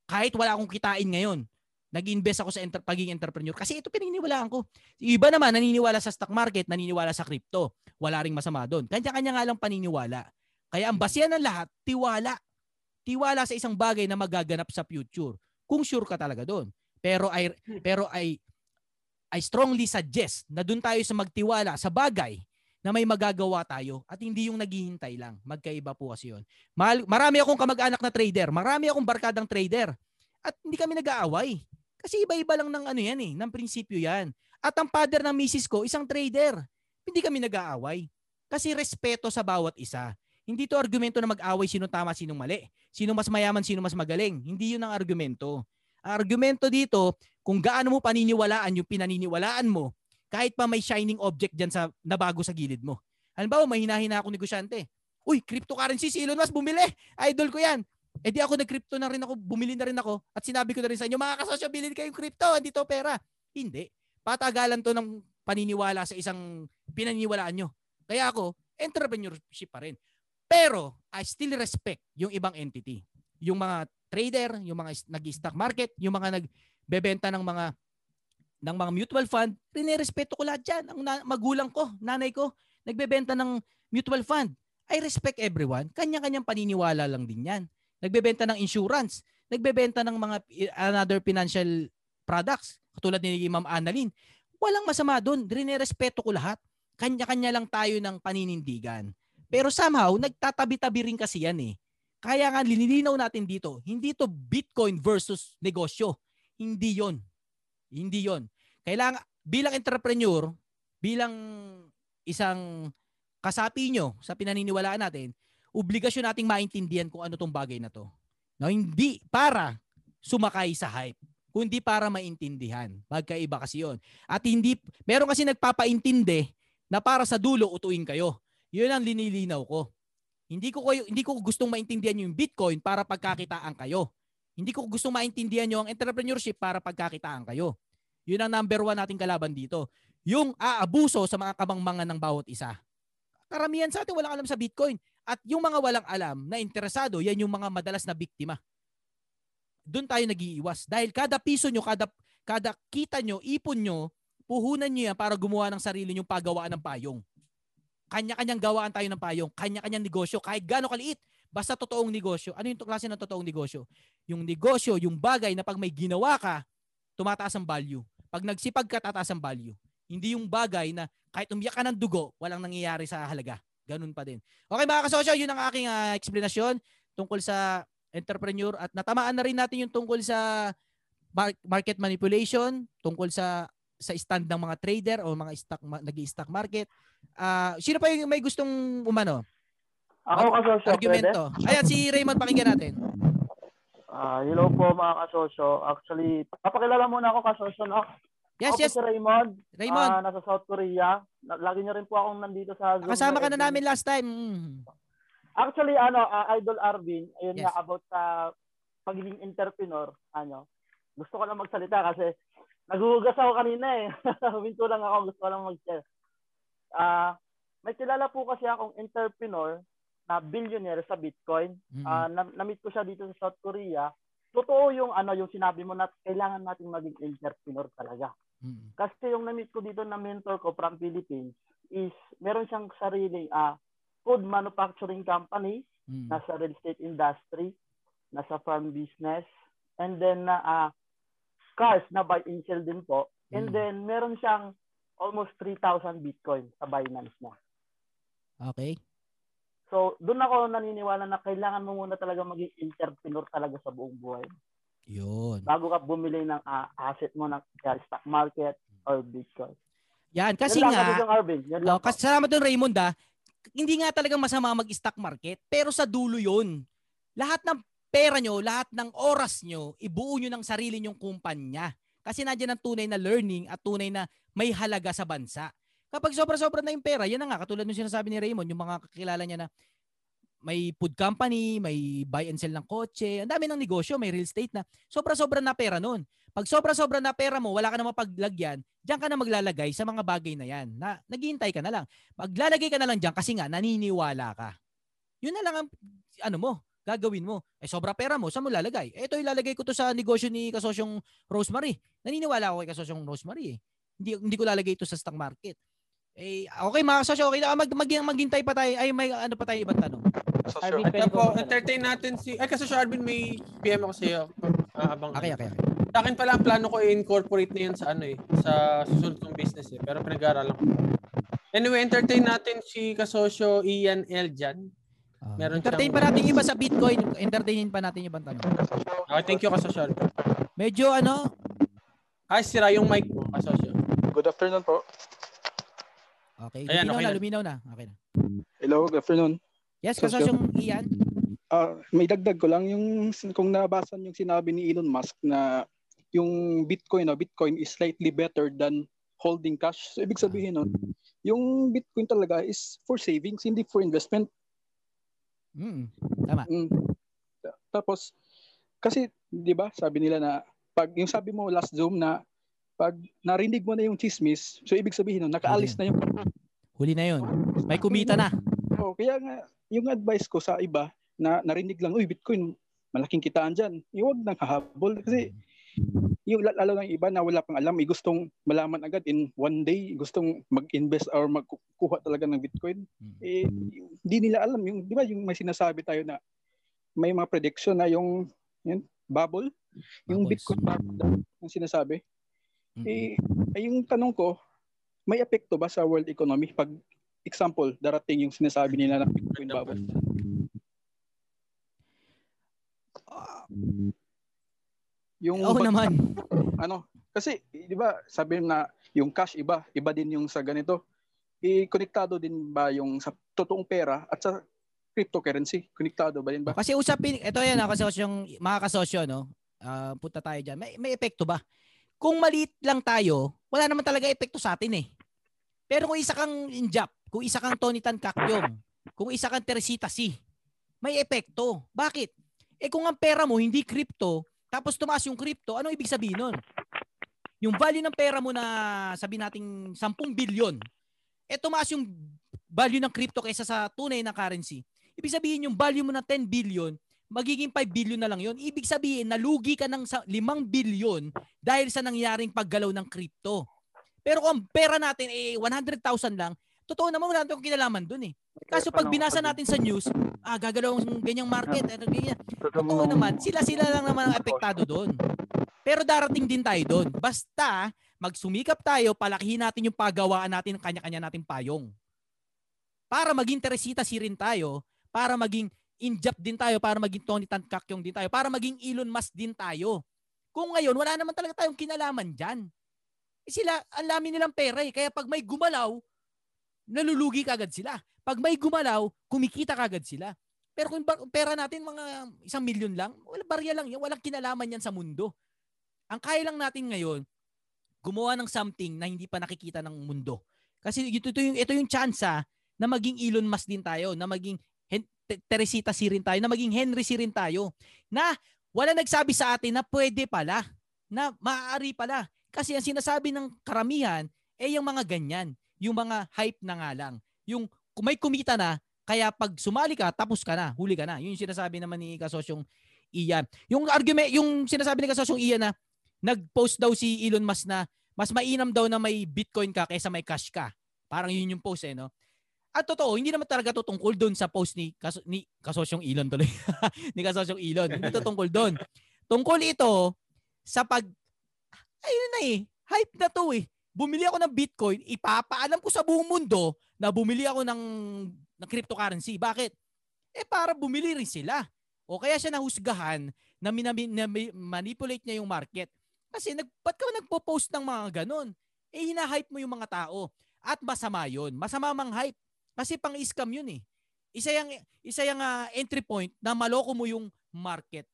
Kahit wala akong kitain ngayon, nag invest ako sa enter- pagiging entrepreneur. Kasi ito pinaniniwalaan ko. Iba naman naniniwala sa stock market, naniniwala sa crypto. Wala ring masama doon. Kanya-kanya nga lang paniniwala. Kaya ang basihan ng lahat, tiwala. Tiwala sa isang bagay na magaganap sa future. Kung sure ka talaga doon. Pero I pero I I strongly suggest na doon tayo sa magtiwala sa bagay na may magagawa tayo at hindi yung naghihintay lang. Magkaiba po kasi yun. Marami akong kamag-anak na trader. Marami akong barkadang trader. At hindi kami nag-aaway. Kasi iba-iba lang ng ano yan eh, ng prinsipyo yan. At ang father ng misis ko, isang trader. Hindi kami nag-aaway. Kasi respeto sa bawat isa. Hindi to argumento na mag-away sino tama, sino mali. Sino mas mayaman, sino mas magaling. Hindi yun ang argumento. Ang argumento dito, kung gaano mo paniniwalaan yung pinaniniwalaan mo, kahit pa may shining object dyan sa nabago sa gilid mo. Halimbawa, may hinahina akong negosyante. Uy, cryptocurrency si Elon Musk, bumili. Idol ko yan. Eh di ako nag-crypto na rin ako, bumili na rin ako. At sinabi ko na rin sa inyo, mga kasosyo, bilhin kayong crypto, hindi to pera. Hindi. Patagalan to ng paniniwala sa isang pinaniniwalaan nyo. Kaya ako, entrepreneurship pa rin. Pero, I still respect yung ibang entity. Yung mga trader, yung mga nag-stock market, yung mga nagbebenta ng mga ng mga mutual fund, rinerespeto ko lahat yan. Ang na- magulang ko, nanay ko, nagbebenta ng mutual fund. I respect everyone. Kanya-kanyang paniniwala lang din yan. Nagbebenta ng insurance, nagbebenta ng mga i- another financial products, katulad ni Ma'am Annalyn. Walang masama doon. Rinerespeto ko lahat. Kanya-kanya lang tayo ng paninindigan. Pero somehow, nagtatabi-tabi rin kasi yan eh. Kaya nga linilinaw natin dito, hindi to Bitcoin versus negosyo. Hindi yon. Hindi yon. Kailangan, bilang entrepreneur, bilang isang kasapi nyo sa pinaniniwalaan natin, obligasyon nating maintindihan kung ano tong bagay na to. No, hindi para sumakay sa hype, kundi para maintindihan. Magkaiba kasi yon. At hindi, meron kasi nagpapaintindi na para sa dulo utuin kayo. Yun ang linilinaw ko. Hindi ko kayo, hindi ko gustong maintindihan yung Bitcoin para pagkakitaan kayo. Hindi ko gustong maintindihan yung entrepreneurship para pagkakitaan kayo. Yun ang number one nating kalaban dito. Yung aabuso sa mga kabangmangan ng bawat isa. Karamihan sa atin walang alam sa Bitcoin. At yung mga walang alam na interesado, yan yung mga madalas na biktima. Doon tayo nag-iiwas. Dahil kada piso nyo, kada, kada kita nyo, ipon nyo, puhunan nyo yan para gumawa ng sarili nyong pagawaan ng payong. Kanya-kanyang gawaan tayo ng payong. Kanya-kanyang negosyo. Kahit gano'ng kaliit. Basta totoong negosyo. Ano yung klase ng totoong negosyo? Yung negosyo, yung bagay na pag may ginawa ka, tumataas ang value. Pag nagsipag ka, tataas ang value. Hindi yung bagay na kahit umiyak ka ng dugo, walang nangyayari sa halaga. Ganun pa din. Okay mga kasosyo, yun ang aking uh, explanation tungkol sa entrepreneur at natamaan na rin natin yung tungkol sa mar- market manipulation, tungkol sa sa stand ng mga trader o mga stock nag-stock market. Uh, sino pa yung may gustong umano? Ako kasosyo, Argumento. pwede? Ayan si Raymond pakinggan natin. Ah, hello po mga kasosyo. Actually, papakilala muna ako kasosyo. No? Yes, ako yes. si Raymond. Raymond, Ah, nasa South Korea. Lagi niyo rin po akong nandito sa Zoom. kasama ka na namin last time. Mm. Actually, ano, ah, Idol Arvin, ayun Yes. nga about sa pagiging entrepreneur, ano, gusto ko lang magsalita kasi naguhugas ako kanina eh. Huminto lang ako, gusto ko lang mag-share. Ah, may kilala po kasi akong entrepreneur na billionaire sa Bitcoin. Mm. Ah, na- na-meet ko siya dito sa South Korea. Totoo yung ano yung sinabi mo na kailangan nating maging entrepreneur talaga. Mm. Kasi yung na-meet ko dito na mentor ko from Philippines is meron siyang sariling ah food manufacturing company, Mm. nasa real estate industry, nasa farm business, and then na ah, cars na buy and sell din po. And Mm. then meron siyang almost 3,000 Bitcoin sa Binance na. Okay. So, doon ako naniniwala na kailangan mo muna talaga maging entrepreneur talaga sa buong buhay. Yun. Bago ka bumili ng ah, asset mo ng stock market or Bitcoin. Yan, kasi Yun lang, nga, Kapitong Arvin. Yun lang oh, kasi salamat doon Raymond ah, hindi nga talagang masama mag-stock market, pero sa dulo yun. Lahat ng pera nyo, lahat ng oras nyo, ibuo nyo ng sarili nyong kumpanya. Kasi nandiyan ang tunay na learning at tunay na may halaga sa bansa. Kapag sobra-sobra na yung pera, yan na nga, katulad ng sinasabi ni Raymond, yung mga kakilala niya na may food company, may buy and sell ng kotse, ang dami ng negosyo, may real estate na. Sobra-sobra na pera nun. Pag sobra-sobra na pera mo, wala ka na mapaglagyan, diyan ka na maglalagay sa mga bagay na yan. Na, naghihintay ka na lang. Maglalagay ka na lang diyan kasi nga naniniwala ka. Yun na lang ang ano mo, gagawin mo. Eh sobra pera mo, saan mo lalagay? Eh, ito ilalagay ko to sa negosyo ni kasosyong Rosemary. Naniniwala ako kay kasosyong Rosemary eh. Hindi, hindi ko lalagay ito sa stock market. Eh, okay mga kasosyo, okay na. Mag, mag, maghintay pa tayo. Ay, may ano pa tayo ibang tanong. Pwede ko po, entertain natin si... Ay, kasi si Arvin may PM ako sa iyo. Ah, habang Okay, okay, okay. Sa akin pala, ang plano ko i-incorporate na yan sa ano eh, sa susunod kong business eh. Pero pinag-aaralan ko. Anyway, entertain natin si kasosyo Ian L. dyan. Ah, Meron entertain siyang- pa natin yung iba sa Bitcoin. Entertainin pa natin yung ibang tanong. Okay, thank you kasosyo. Medyo ano, Ay, sira yung mic mo, kasosyo. Good afternoon po. Okay, Ayan, luminaw okay na, na. luminaw na. Okay na. Hello, good afternoon. Yes, So, kasosyong Ian. Ah, may dagdag ko lang yung kung nabasa yung sinabi ni Elon Musk na yung Bitcoin, no, Bitcoin is slightly better than holding cash. So, ibig sabihin nun, yung Bitcoin talaga is for savings, hindi for investment. Mm, tama. Mm. Tapos, kasi, di ba, sabi nila na, pag yung sabi mo last Zoom na, pag narinig mo na yung chismis, so ibig sabihin nun, nakaalis na yung Huli na yun. May kumita na. Oh, kaya nga, yung advice ko sa iba na narinig lang, uy, Bitcoin, malaking kitaan dyan. Iwag nang hahabol kasi yung lalo ng iba na wala pang alam, eh, gustong malaman agad in one day, gustong mag-invest or magkuha talaga ng Bitcoin. Mm. Eh, hindi nila alam yung, di ba yung may sinasabi tayo na may mga prediction na yung yun, bubble, yung. Bitcoin bubble daw, ang sinasabi. Eh, ay yung tanong ko, may epekto ba sa world economy pag example, darating yung sinasabi nila na Bitcoin bubble? Ah, Yung Oo bag- naman. ano, kasi 'di ba, sabi na yung cash iba, iba din yung sa ganito. I-konektado din ba yung sa totoong pera at sa cryptocurrency? Konektado ba din ba? Kasi usapin, ito yan, ah, kasosyong, mga kasosyo, no? Ah, punta tayo dyan. May, may epekto ba? Kung maliit lang tayo, wala naman talaga epekto sa atin eh. Pero kung isa kang Injap, kung isa kang Tony Tan Kakyong, kung isa kang Teresita C, may epekto. Bakit? Eh kung ang pera mo hindi crypto, tapos tumaas yung crypto, ano ibig sabihin nun? Yung value ng pera mo na sabi nating 10 billion, eh tumaas yung value ng crypto kaysa sa tunay na currency. Ibig sabihin yung value mo na 10 billion, magiging 5 billion na lang yon. Ibig sabihin, nalugi ka ng sa- 5 billion dahil sa nangyaring paggalaw ng crypto. Pero kung ang pera natin eh 100,000 lang, totoo naman wala tayong kinalaman dun eh. Kaso pag binasa natin sa news, ah gagalaw ang ganyang market, ano ganyan. Totoo naman, sila-sila lang naman ang apektado doon. Pero darating din tayo doon. Basta magsumikap tayo, palakihin natin yung paggawaan natin ng kanya-kanya nating payong. Para maging Teresita si rin tayo, para maging Injap din tayo, para maging Tony Tankakyong din tayo, para maging Elon Musk din tayo. Kung ngayon, wala naman talaga tayong kinalaman dyan. Eh sila, ang dami nilang pera eh. Kaya pag may gumalaw, nalulugi kagad sila. Pag may gumalaw, kumikita kagad sila. Pero kung pera natin mga isang milyon lang, wala barya lang yan. Walang kinalaman yan sa mundo. Ang kaya lang natin ngayon, gumawa ng something na hindi pa nakikita ng mundo. Kasi ito, ito yung ito yung chance na maging Elon Musk din tayo, na maging Teresita si rin tayo, na maging Henry si rin tayo. Na wala nagsabi sa atin na pwede pala, na maaari pala. Kasi ang sinasabi ng karamihan eh yung mga ganyan, yung mga hype na nga lang. Yung may kumita na, kaya pag sumali ka, tapos ka na, huli ka na. Yun yung sinasabi naman ni kasosyong Ian. Yung argument, yung sinasabi ni kasosyong Ian na nag-post daw si Elon Musk na mas mainam daw na may Bitcoin ka kaysa may cash ka. Parang yun yung post eh, no? At totoo, hindi naman talaga to tungkol doon sa post ni, kaso, ni kasosyong Elon tuloy. ni kasosyong Elon. Hindi to tungkol doon. Tungkol ito sa pag, ayun na eh, hype na to eh. Bumili ako ng Bitcoin, ipapaalam ko sa buong mundo na bumili ako ng, ng cryptocurrency. Bakit? Eh para bumili rin sila. O kaya siya nahusgahan na, minami, na mi- manipulate niya yung market. Kasi nag, ba't ka nagpo-post ng mga ganon? Eh hinahype mo yung mga tao. At masama yun. Masama mang hype. Kasi pang-scam yun eh. Isa yung, isa yung ah, entry point na maloko mo yung market.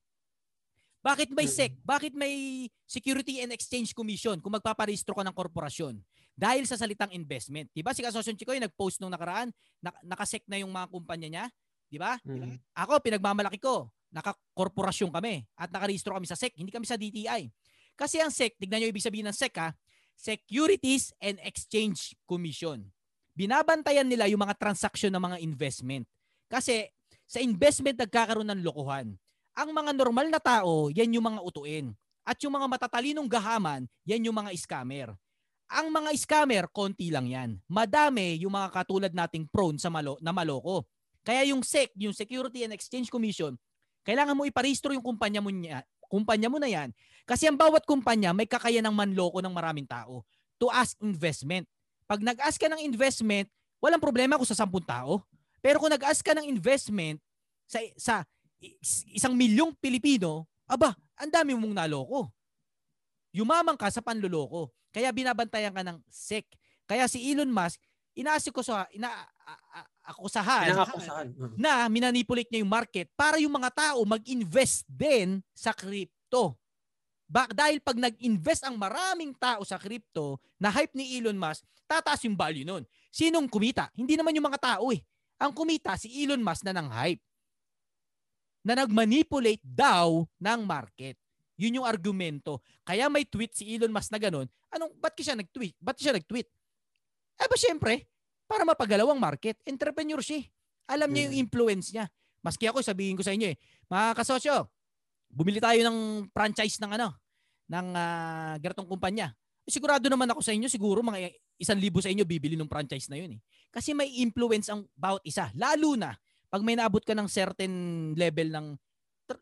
Bakit may SEC? Bakit may Security and Exchange Commission kung magpaparehistro ka ng korporasyon? Dahil sa salitang investment. Diba si Kasosyon Chikoy nag-post nung nakaraan, nak- nakasek na yung mga kumpanya niya. Diba? Mm. Ako, pinagmamalaki ko. Nakakorporasyon kami at nakarehistro kami sa SEC. Hindi kami sa DTI. Kasi ang SEC, tignan nyo ibig sabihin ng SEC ha, Securities and Exchange Commission. Binabantayan nila yung mga transaksyon ng mga investment. Kasi sa investment nagkakaroon ng lokohan. Ang mga normal na tao, yan yung mga utuin. At yung mga matatalinong gahaman, yan yung mga scammer. Ang mga scammer, konti lang yan. Madami yung mga katulad nating prone sa malo, na maloko. Kaya yung SEC, yung Security and Exchange Commission, kailangan mo iparehistro yung kumpanya mo niya, kumpanya mo na yan. Kasi ang bawat kumpanya may kakayanang manloko ng maraming tao to ask investment. Pag nag-ask ka ng investment, walang problema kung sa 10 tao. Pero kung nag-ask ka ng investment sa sa is- isang milyong Pilipino, aba, ang dami mong naloko. Yumaman ka sa panloloko. Kaya binabantayan ka ng SEC. Kaya si Elon Musk, inaasik ko sa ina akusahan Pinangakusahan. Mm. na minanipulate niya yung market para yung mga tao mag-invest din sa crypto. Ba- dahil pag nag-invest ang maraming tao sa crypto na hype ni Elon Musk, tataas yung value nun. Sinong kumita? Hindi naman yung mga tao eh. Ang kumita si Elon Musk na ng hype. Na nag-manipulate daw ng market. Yun yung argumento. Kaya may tweet si Elon Musk na ganun. Anong, ba't siya nag-tweet? Ba't siya nag-tweet? Eh ba syempre, para mapagalaw ang market. Entrepreneur siya. Alam niya yung influence niya. Maski ako, sabihin ko sa inyo eh, mga kasosyo, bumili tayo ng franchise ng ano, ng uh, ganitong kumpanya. Eh, sigurado naman ako sa inyo, siguro mga isang libo sa inyo bibili ng franchise na yun eh. Kasi may influence ang bawat isa. Lalo na pag may naabot ka ng certain level ng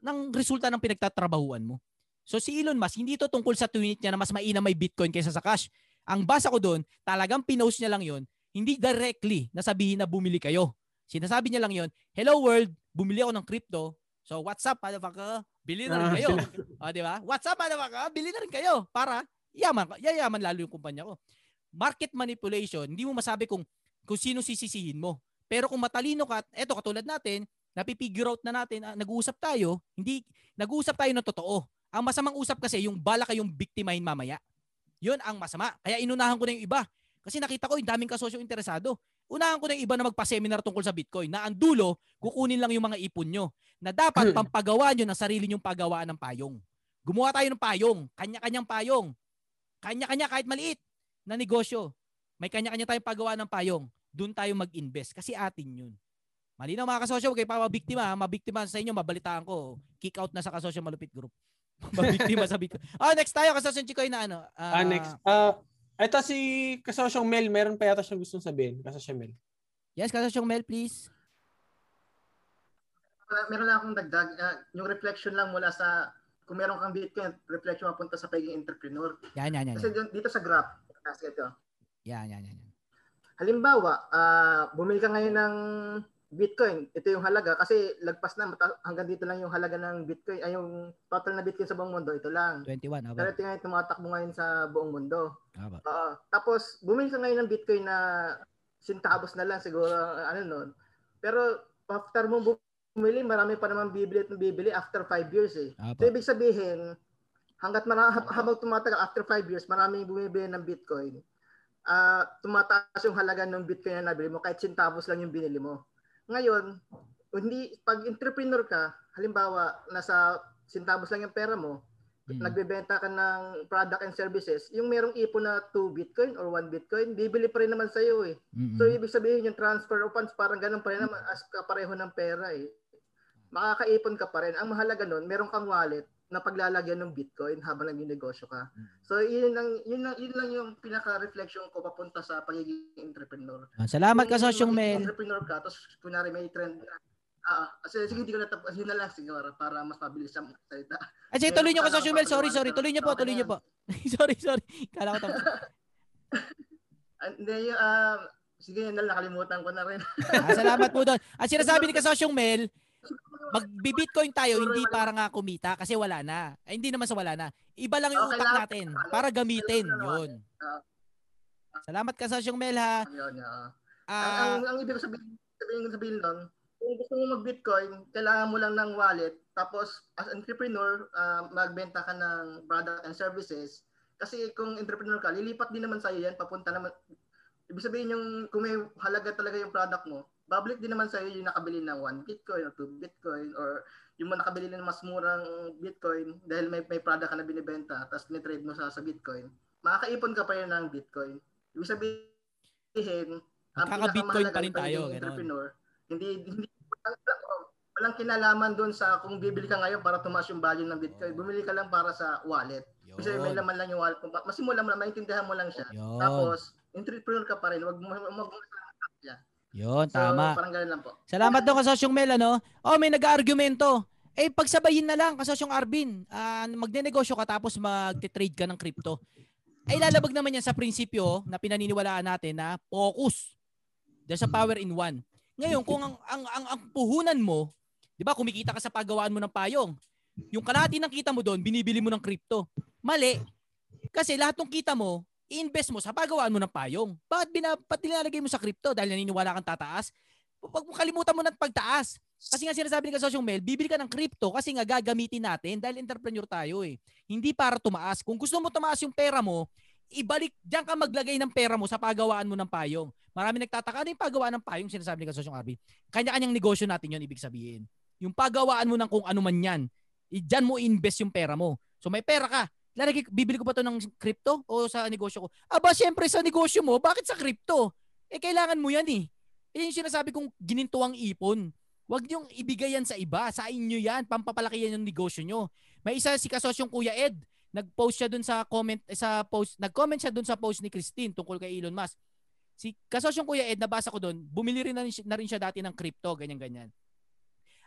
ng resulta ng pinagtatrabahuan mo. So si Elon Musk, hindi ito tungkol sa tweet niya na mas mainam may Bitcoin kaysa sa cash. Ang basa ko doon, talagang pinost niya lang yon hindi directly nasabihin na bumili kayo. Sinasabi niya lang yon hello world, bumili ako ng crypto. So what's up, motherfucker? Bili na rin kayo. o, di ba? What's up, motherfucker? Bili na rin kayo para yaman, yayaman lalo yung kumpanya ko. Market manipulation, hindi mo masabi kung kung sino sisisihin mo. Pero kung matalino ka, eto katulad natin, napipigure out na natin, uh, nag-uusap tayo, hindi, nag-uusap tayo ng totoo. Ang masamang usap kasi, yung bala kayong biktimahin mamaya. Yun ang masama. Kaya inunahan ko na yung iba. Kasi nakita ko yung daming kasosyo interesado. Unahan ko na yung iba na magpa-seminar tungkol sa Bitcoin na ang dulo, kukunin lang yung mga ipon nyo na dapat pampagawa nyo ng sarili nyong pagawaan ng payong. Gumawa tayo ng payong, kanya-kanyang payong. Kanya-kanya kahit maliit na negosyo. May kanya-kanya tayong paggawa ng payong. Doon tayo mag-invest kasi atin yun. Malinaw mga kasosyo, huwag kayo pa mabiktima. Mabiktima sa inyo, mabalitaan ko. Kick out na sa kasosyo malupit group. Mabiktima sa Bitcoin. Oh, next tayo, kasosyo Chikoy na ano. Uh, ah, next. Uh, ito si kasosyong Mel, meron pa yata siyang gustong sabihin. Kasosyo Mel. Yes, kasosyong Mel, please. Meron lang akong dagdag. Uh, yung reflection lang mula sa kung meron kang Bitcoin, reflection mapunta sa pagiging entrepreneur. Yan, yan, yan. Kasi yan. dito sa graph, kasi ito. Yan, yan, yan. Halimbawa, uh, bumili ka ngayon ng Bitcoin, ito yung halaga kasi lagpas na hanggang dito lang yung halaga ng Bitcoin ay yung total na Bitcoin sa buong mundo ito lang. 21 aba. Pero ito nga yung tumatakbo ngayon sa buong mundo. Aba. Uh, tapos bumili ka ngayon ng Bitcoin na sintabos na lang siguro ano noon. Pero after mo bumili, marami pa naman bibili at bibili after 5 years eh. Aba. So ibig sabihin, hanggat mara, habang tumatagal after 5 years, maraming bumibili ng Bitcoin. Uh, tumataas yung halaga ng Bitcoin na nabili mo kahit sintabos lang yung binili mo. Ngayon, hindi pag entrepreneur ka, halimbawa nasa sintabos lang yung pera mo, mm. nagbebenta ka ng product and services, yung merong ipon na 2 Bitcoin or 1 Bitcoin, bibili pa rin naman sa iyo eh. Mm-hmm. So ibig sabihin yung transfer of funds parang ganun pa rin naman as kapareho ng pera eh. Makakaipon ka pa rin. Ang mahalaga nun, meron kang wallet na paglalagyan ng Bitcoin habang nagni-negosyo ka. Mm. So yun lang yun lang yun lang yung pinaka-reflection ko papunta sa pagiging entrepreneur. Ah, salamat ka sa yung Mel. Entrepreneur ka tapos kunari may trend Ah, uh, sige hindi ko na tapos yun na lang siguro para mas mabilis ang salita. Ay, sige, tuloy niyo ka sa Mel. Sorry, sorry. Tuloy niyo po, tuloy niyo po. sorry, sorry. Kala ko tapos. Hindi, uh, sige, nakalimutan ko na rin. ah, salamat po doon. At sinasabi ni Kasosyong Mel, Magbi-Bitcoin tayo hindi para nga kumita kasi wala na. Ay, hindi naman sa wala na. Iba lang yung utak natin para gamitin. Yun. Salamat ka sa Mel ha. Uh, ang, ang, ang ibig sabihin, sabihin, sabihin lang, kung gusto mo mag-Bitcoin, kailangan mo lang ng wallet. Tapos, as entrepreneur, uh, magbenta ka ng product and services. Kasi kung entrepreneur ka, lilipat din naman sa'yo yan, papunta naman. Ibig sabihin yung, kung may halaga talaga yung product mo, babalik din naman sa iyo yung nakabili ng 1 Bitcoin or 2 Bitcoin or yung nakabili ng mas murang Bitcoin dahil may may product ka na binibenta tapos ni-trade mo sa sa Bitcoin, makakaipon ka pa rin ng Bitcoin. Ibig sabihin, ang Bitcoin pa rin tayo, entrepreneur, hindi hindi walang kinalaman doon sa kung bibili ka ngayon para tumaas yung value ng Bitcoin. Bumili ka lang para sa wallet. Kasi may laman lang yung wallet. Masimula mo lang, maintindihan mo lang siya. Yun. Tapos, entrepreneur ka pa rin. Wag mo, wag mo Yun, so, tama. parang ganun lang po. Salamat doon kasosyong Mel, ano? Oh, may nag-argumento. Eh, pagsabayin na lang, kasosyong Arvin. Uh, magne-negosyo ka tapos mag-trade ka ng crypto. Ay lalabag naman yan sa prinsipyo na pinaniniwalaan natin na focus. There's a power in one. Ngayon, kung ang, ang, ang, ang puhunan mo, di ba, kumikita ka sa paggawaan mo ng payong. Yung kalahati ng kita mo doon, binibili mo ng crypto. Mali. Kasi lahat ng kita mo, i-invest mo sa paggawaan mo ng payong. Bakit binapat nilalagay mo sa crypto dahil naniniwala kang tataas? Pag kalimutan mo na pagtaas. Kasi nga sinasabi ni Kasosyong Mel, bibili ka ng crypto kasi nga gagamitin natin dahil entrepreneur tayo eh. Hindi para tumaas. Kung gusto mo tumaas yung pera mo, ibalik, diyan ka maglagay ng pera mo sa pagawaan mo ng payong. Marami nagtataka, ano yung pagawaan ng payong sinasabi ni Kasosyong Arby? Kanya-kanyang negosyo natin yon ibig sabihin. Yung pagawaan mo ng kung ano man yan, diyan mo invest yung pera mo. So may pera ka, lalagay, bibili ko ba to ng crypto o sa negosyo ko? Aba, syempre sa negosyo mo, bakit sa crypto? Eh, kailangan mo yan eh. Eh, yung sinasabi kong ginintuang ipon. Huwag niyong ibigay yan sa iba. Sa inyo yan. Pampapalaki yan yung negosyo nyo. May isa si kasosyong Kuya Ed. Nag-post siya dun sa comment, eh, sa post, nag-comment siya dun sa post ni Christine tungkol kay Elon Musk. Si kasosyong Kuya Ed, nabasa ko dun, bumili rin na na rin siya dati ng crypto, ganyan-ganyan.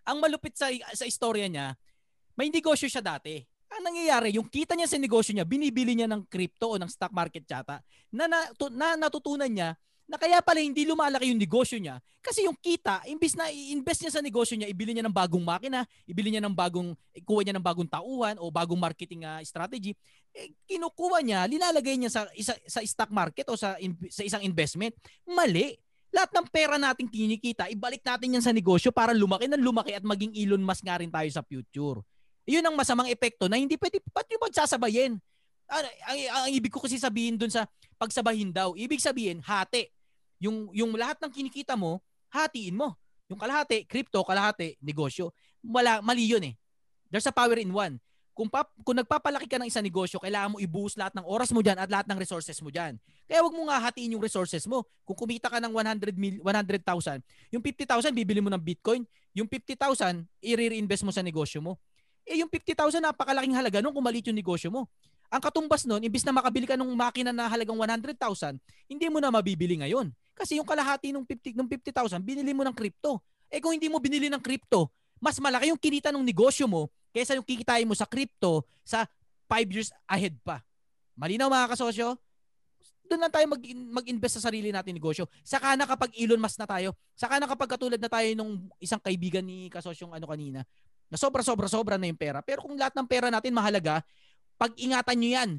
Ang malupit sa, sa istorya niya, may negosyo siya dati. Ang nangyayari, yung kita niya sa negosyo niya, binibili niya ng crypto o ng stock market yata, na, na, na natutunan niya na kaya pala hindi lumalaki yung negosyo niya kasi yung kita, imbis na i-invest niya sa negosyo niya, ibili niya ng bagong makina, ibili niya ng bagong, kuha niya ng bagong tauhan o bagong marketing uh, strategy, eh, kinukuha niya, linalagay niya sa, isa, sa stock market o sa, in, sa isang investment. Mali. Lahat ng pera nating kinikita, ibalik natin yan sa negosyo para lumaki ng lumaki at maging Elon Musk nga rin tayo sa future. Yun ang masamang epekto na hindi pwede, ba't yung magsasabayin? Ang, ang, ang, ang ibig ko kasi sabihin dun sa pagsabahin daw, ibig sabihin, hati yung yung lahat ng kinikita mo, hatiin mo. Yung kalahati, crypto, kalahati, negosyo. Wala, mali yun eh. There's a power in one. Kung, pap, kung nagpapalaki ka ng isang negosyo, kailangan mo ibuhos lahat ng oras mo dyan at lahat ng resources mo dyan. Kaya wag mo nga hatiin yung resources mo. Kung kumita ka ng 100 mil, 100,000, yung 50,000 bibili mo ng Bitcoin, yung 50,000 i-reinvest mo sa negosyo mo. Eh yung 50,000 napakalaking halaga nung kung maliit yung negosyo mo. Ang katumbas nun, imbis na makabili ka ng makina na halagang 100,000, hindi mo na mabibili ngayon. Kasi yung kalahati ng 50 ng 50,000 binili mo ng crypto. Eh kung hindi mo binili ng crypto, mas malaki yung kinita ng negosyo mo kaysa yung kikitain mo sa crypto sa 5 years ahead pa. Malinaw mga kasosyo? Doon lang tayo mag, mag-invest sa sarili natin negosyo. Saka na kapag Elon Musk na tayo, saka na kapag katulad na tayo nung isang kaibigan ni kasosyong ano kanina, na sobra sobra sobra na yung pera. Pero kung lahat ng pera natin mahalaga, pag-ingatan nyo yan.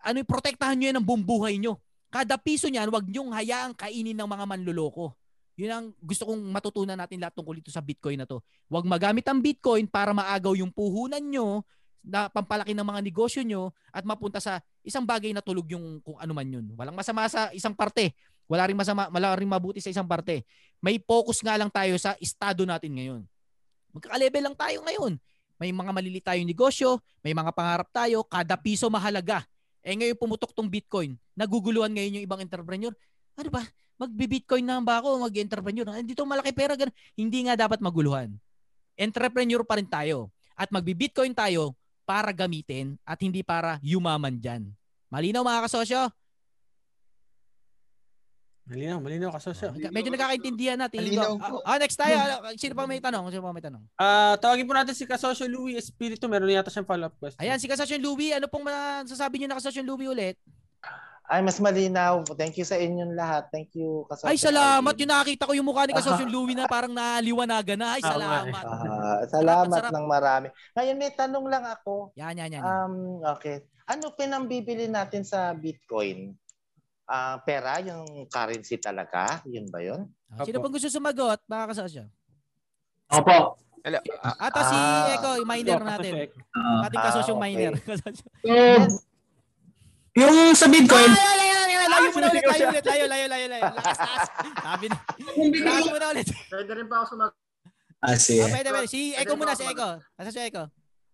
Ano, protektahan nyo yan ng buong nyo. Kada piso niyan, wag nyong hayaang kainin ng mga manluloko. Yun ang gusto kong matutunan natin lahat tungkol dito sa Bitcoin na to. Huwag magamit ang Bitcoin para maagaw yung puhunan nyo, na pampalaki ng mga negosyo nyo at mapunta sa isang bagay na tulog yung kung ano man yun. Walang masama sa isang parte. Wala ring masama, wala ring mabuti sa isang parte. May focus nga lang tayo sa estado natin ngayon. Magkaka-level lang tayo ngayon. May mga malili tayong negosyo, may mga pangarap tayo, kada piso mahalaga. Eh ngayon pumutok tong Bitcoin. Naguguluhan ngayon yung ibang entrepreneur. Ano ba? Magbi-Bitcoin na ba ako? Mag-entrepreneur? Dito malaki pera. Ganun. Hindi nga dapat maguluhan. Entrepreneur pa rin tayo. At magbi-Bitcoin tayo para gamitin at hindi para yumaman dyan. Malinaw mga kasosyo? Malinaw, malinaw kasosyo. Oh, medyo nagkakaintindihan natin. Malinaw Ah, po. ah, next tayo. Sino pa may tanong? Sino pa may tanong? Ah, tawagin po natin si Kasosyo Louie Espiritu. Meron yata siyang follow-up question. Ayan, si Kasosyo Louie. Ano pong masasabi niyo na Kasosyo Louie ulit? Ay, mas malinaw. Thank you sa inyong lahat. Thank you. Kasosyo Ay, salamat. Yung nakakita ko yung mukha ni Kasosyo Louie na parang naliwanagan na. Ay, Ah, salamat. Ah, salamat sarap. ng marami. Ngayon, may tanong lang ako. Yan, yan, yan. yan. Um, okay. Ano pinambibili natin sa Bitcoin? Ah, pera, yung currency talaga? Yun ba yun? Ah, Sino pang gusto sumagot, mga kasosyo? Opo. Ata si Ah. Eko, yung miner natin. Ating Ah, kasosyong okay. miner. Kasosyo. Yung sa Bitcoin, Ay, ay, ay, ay, ay, layo mo na ulit, layo ulit, layo, layo, layo, layo. Lakas, lakas. Sabi na. Layo mo na ulit. Pwede rin pa ako sumag... ah, sige. Ah, pwede, pwede. Si Eko muna, si Eko. Kasosyo Eko.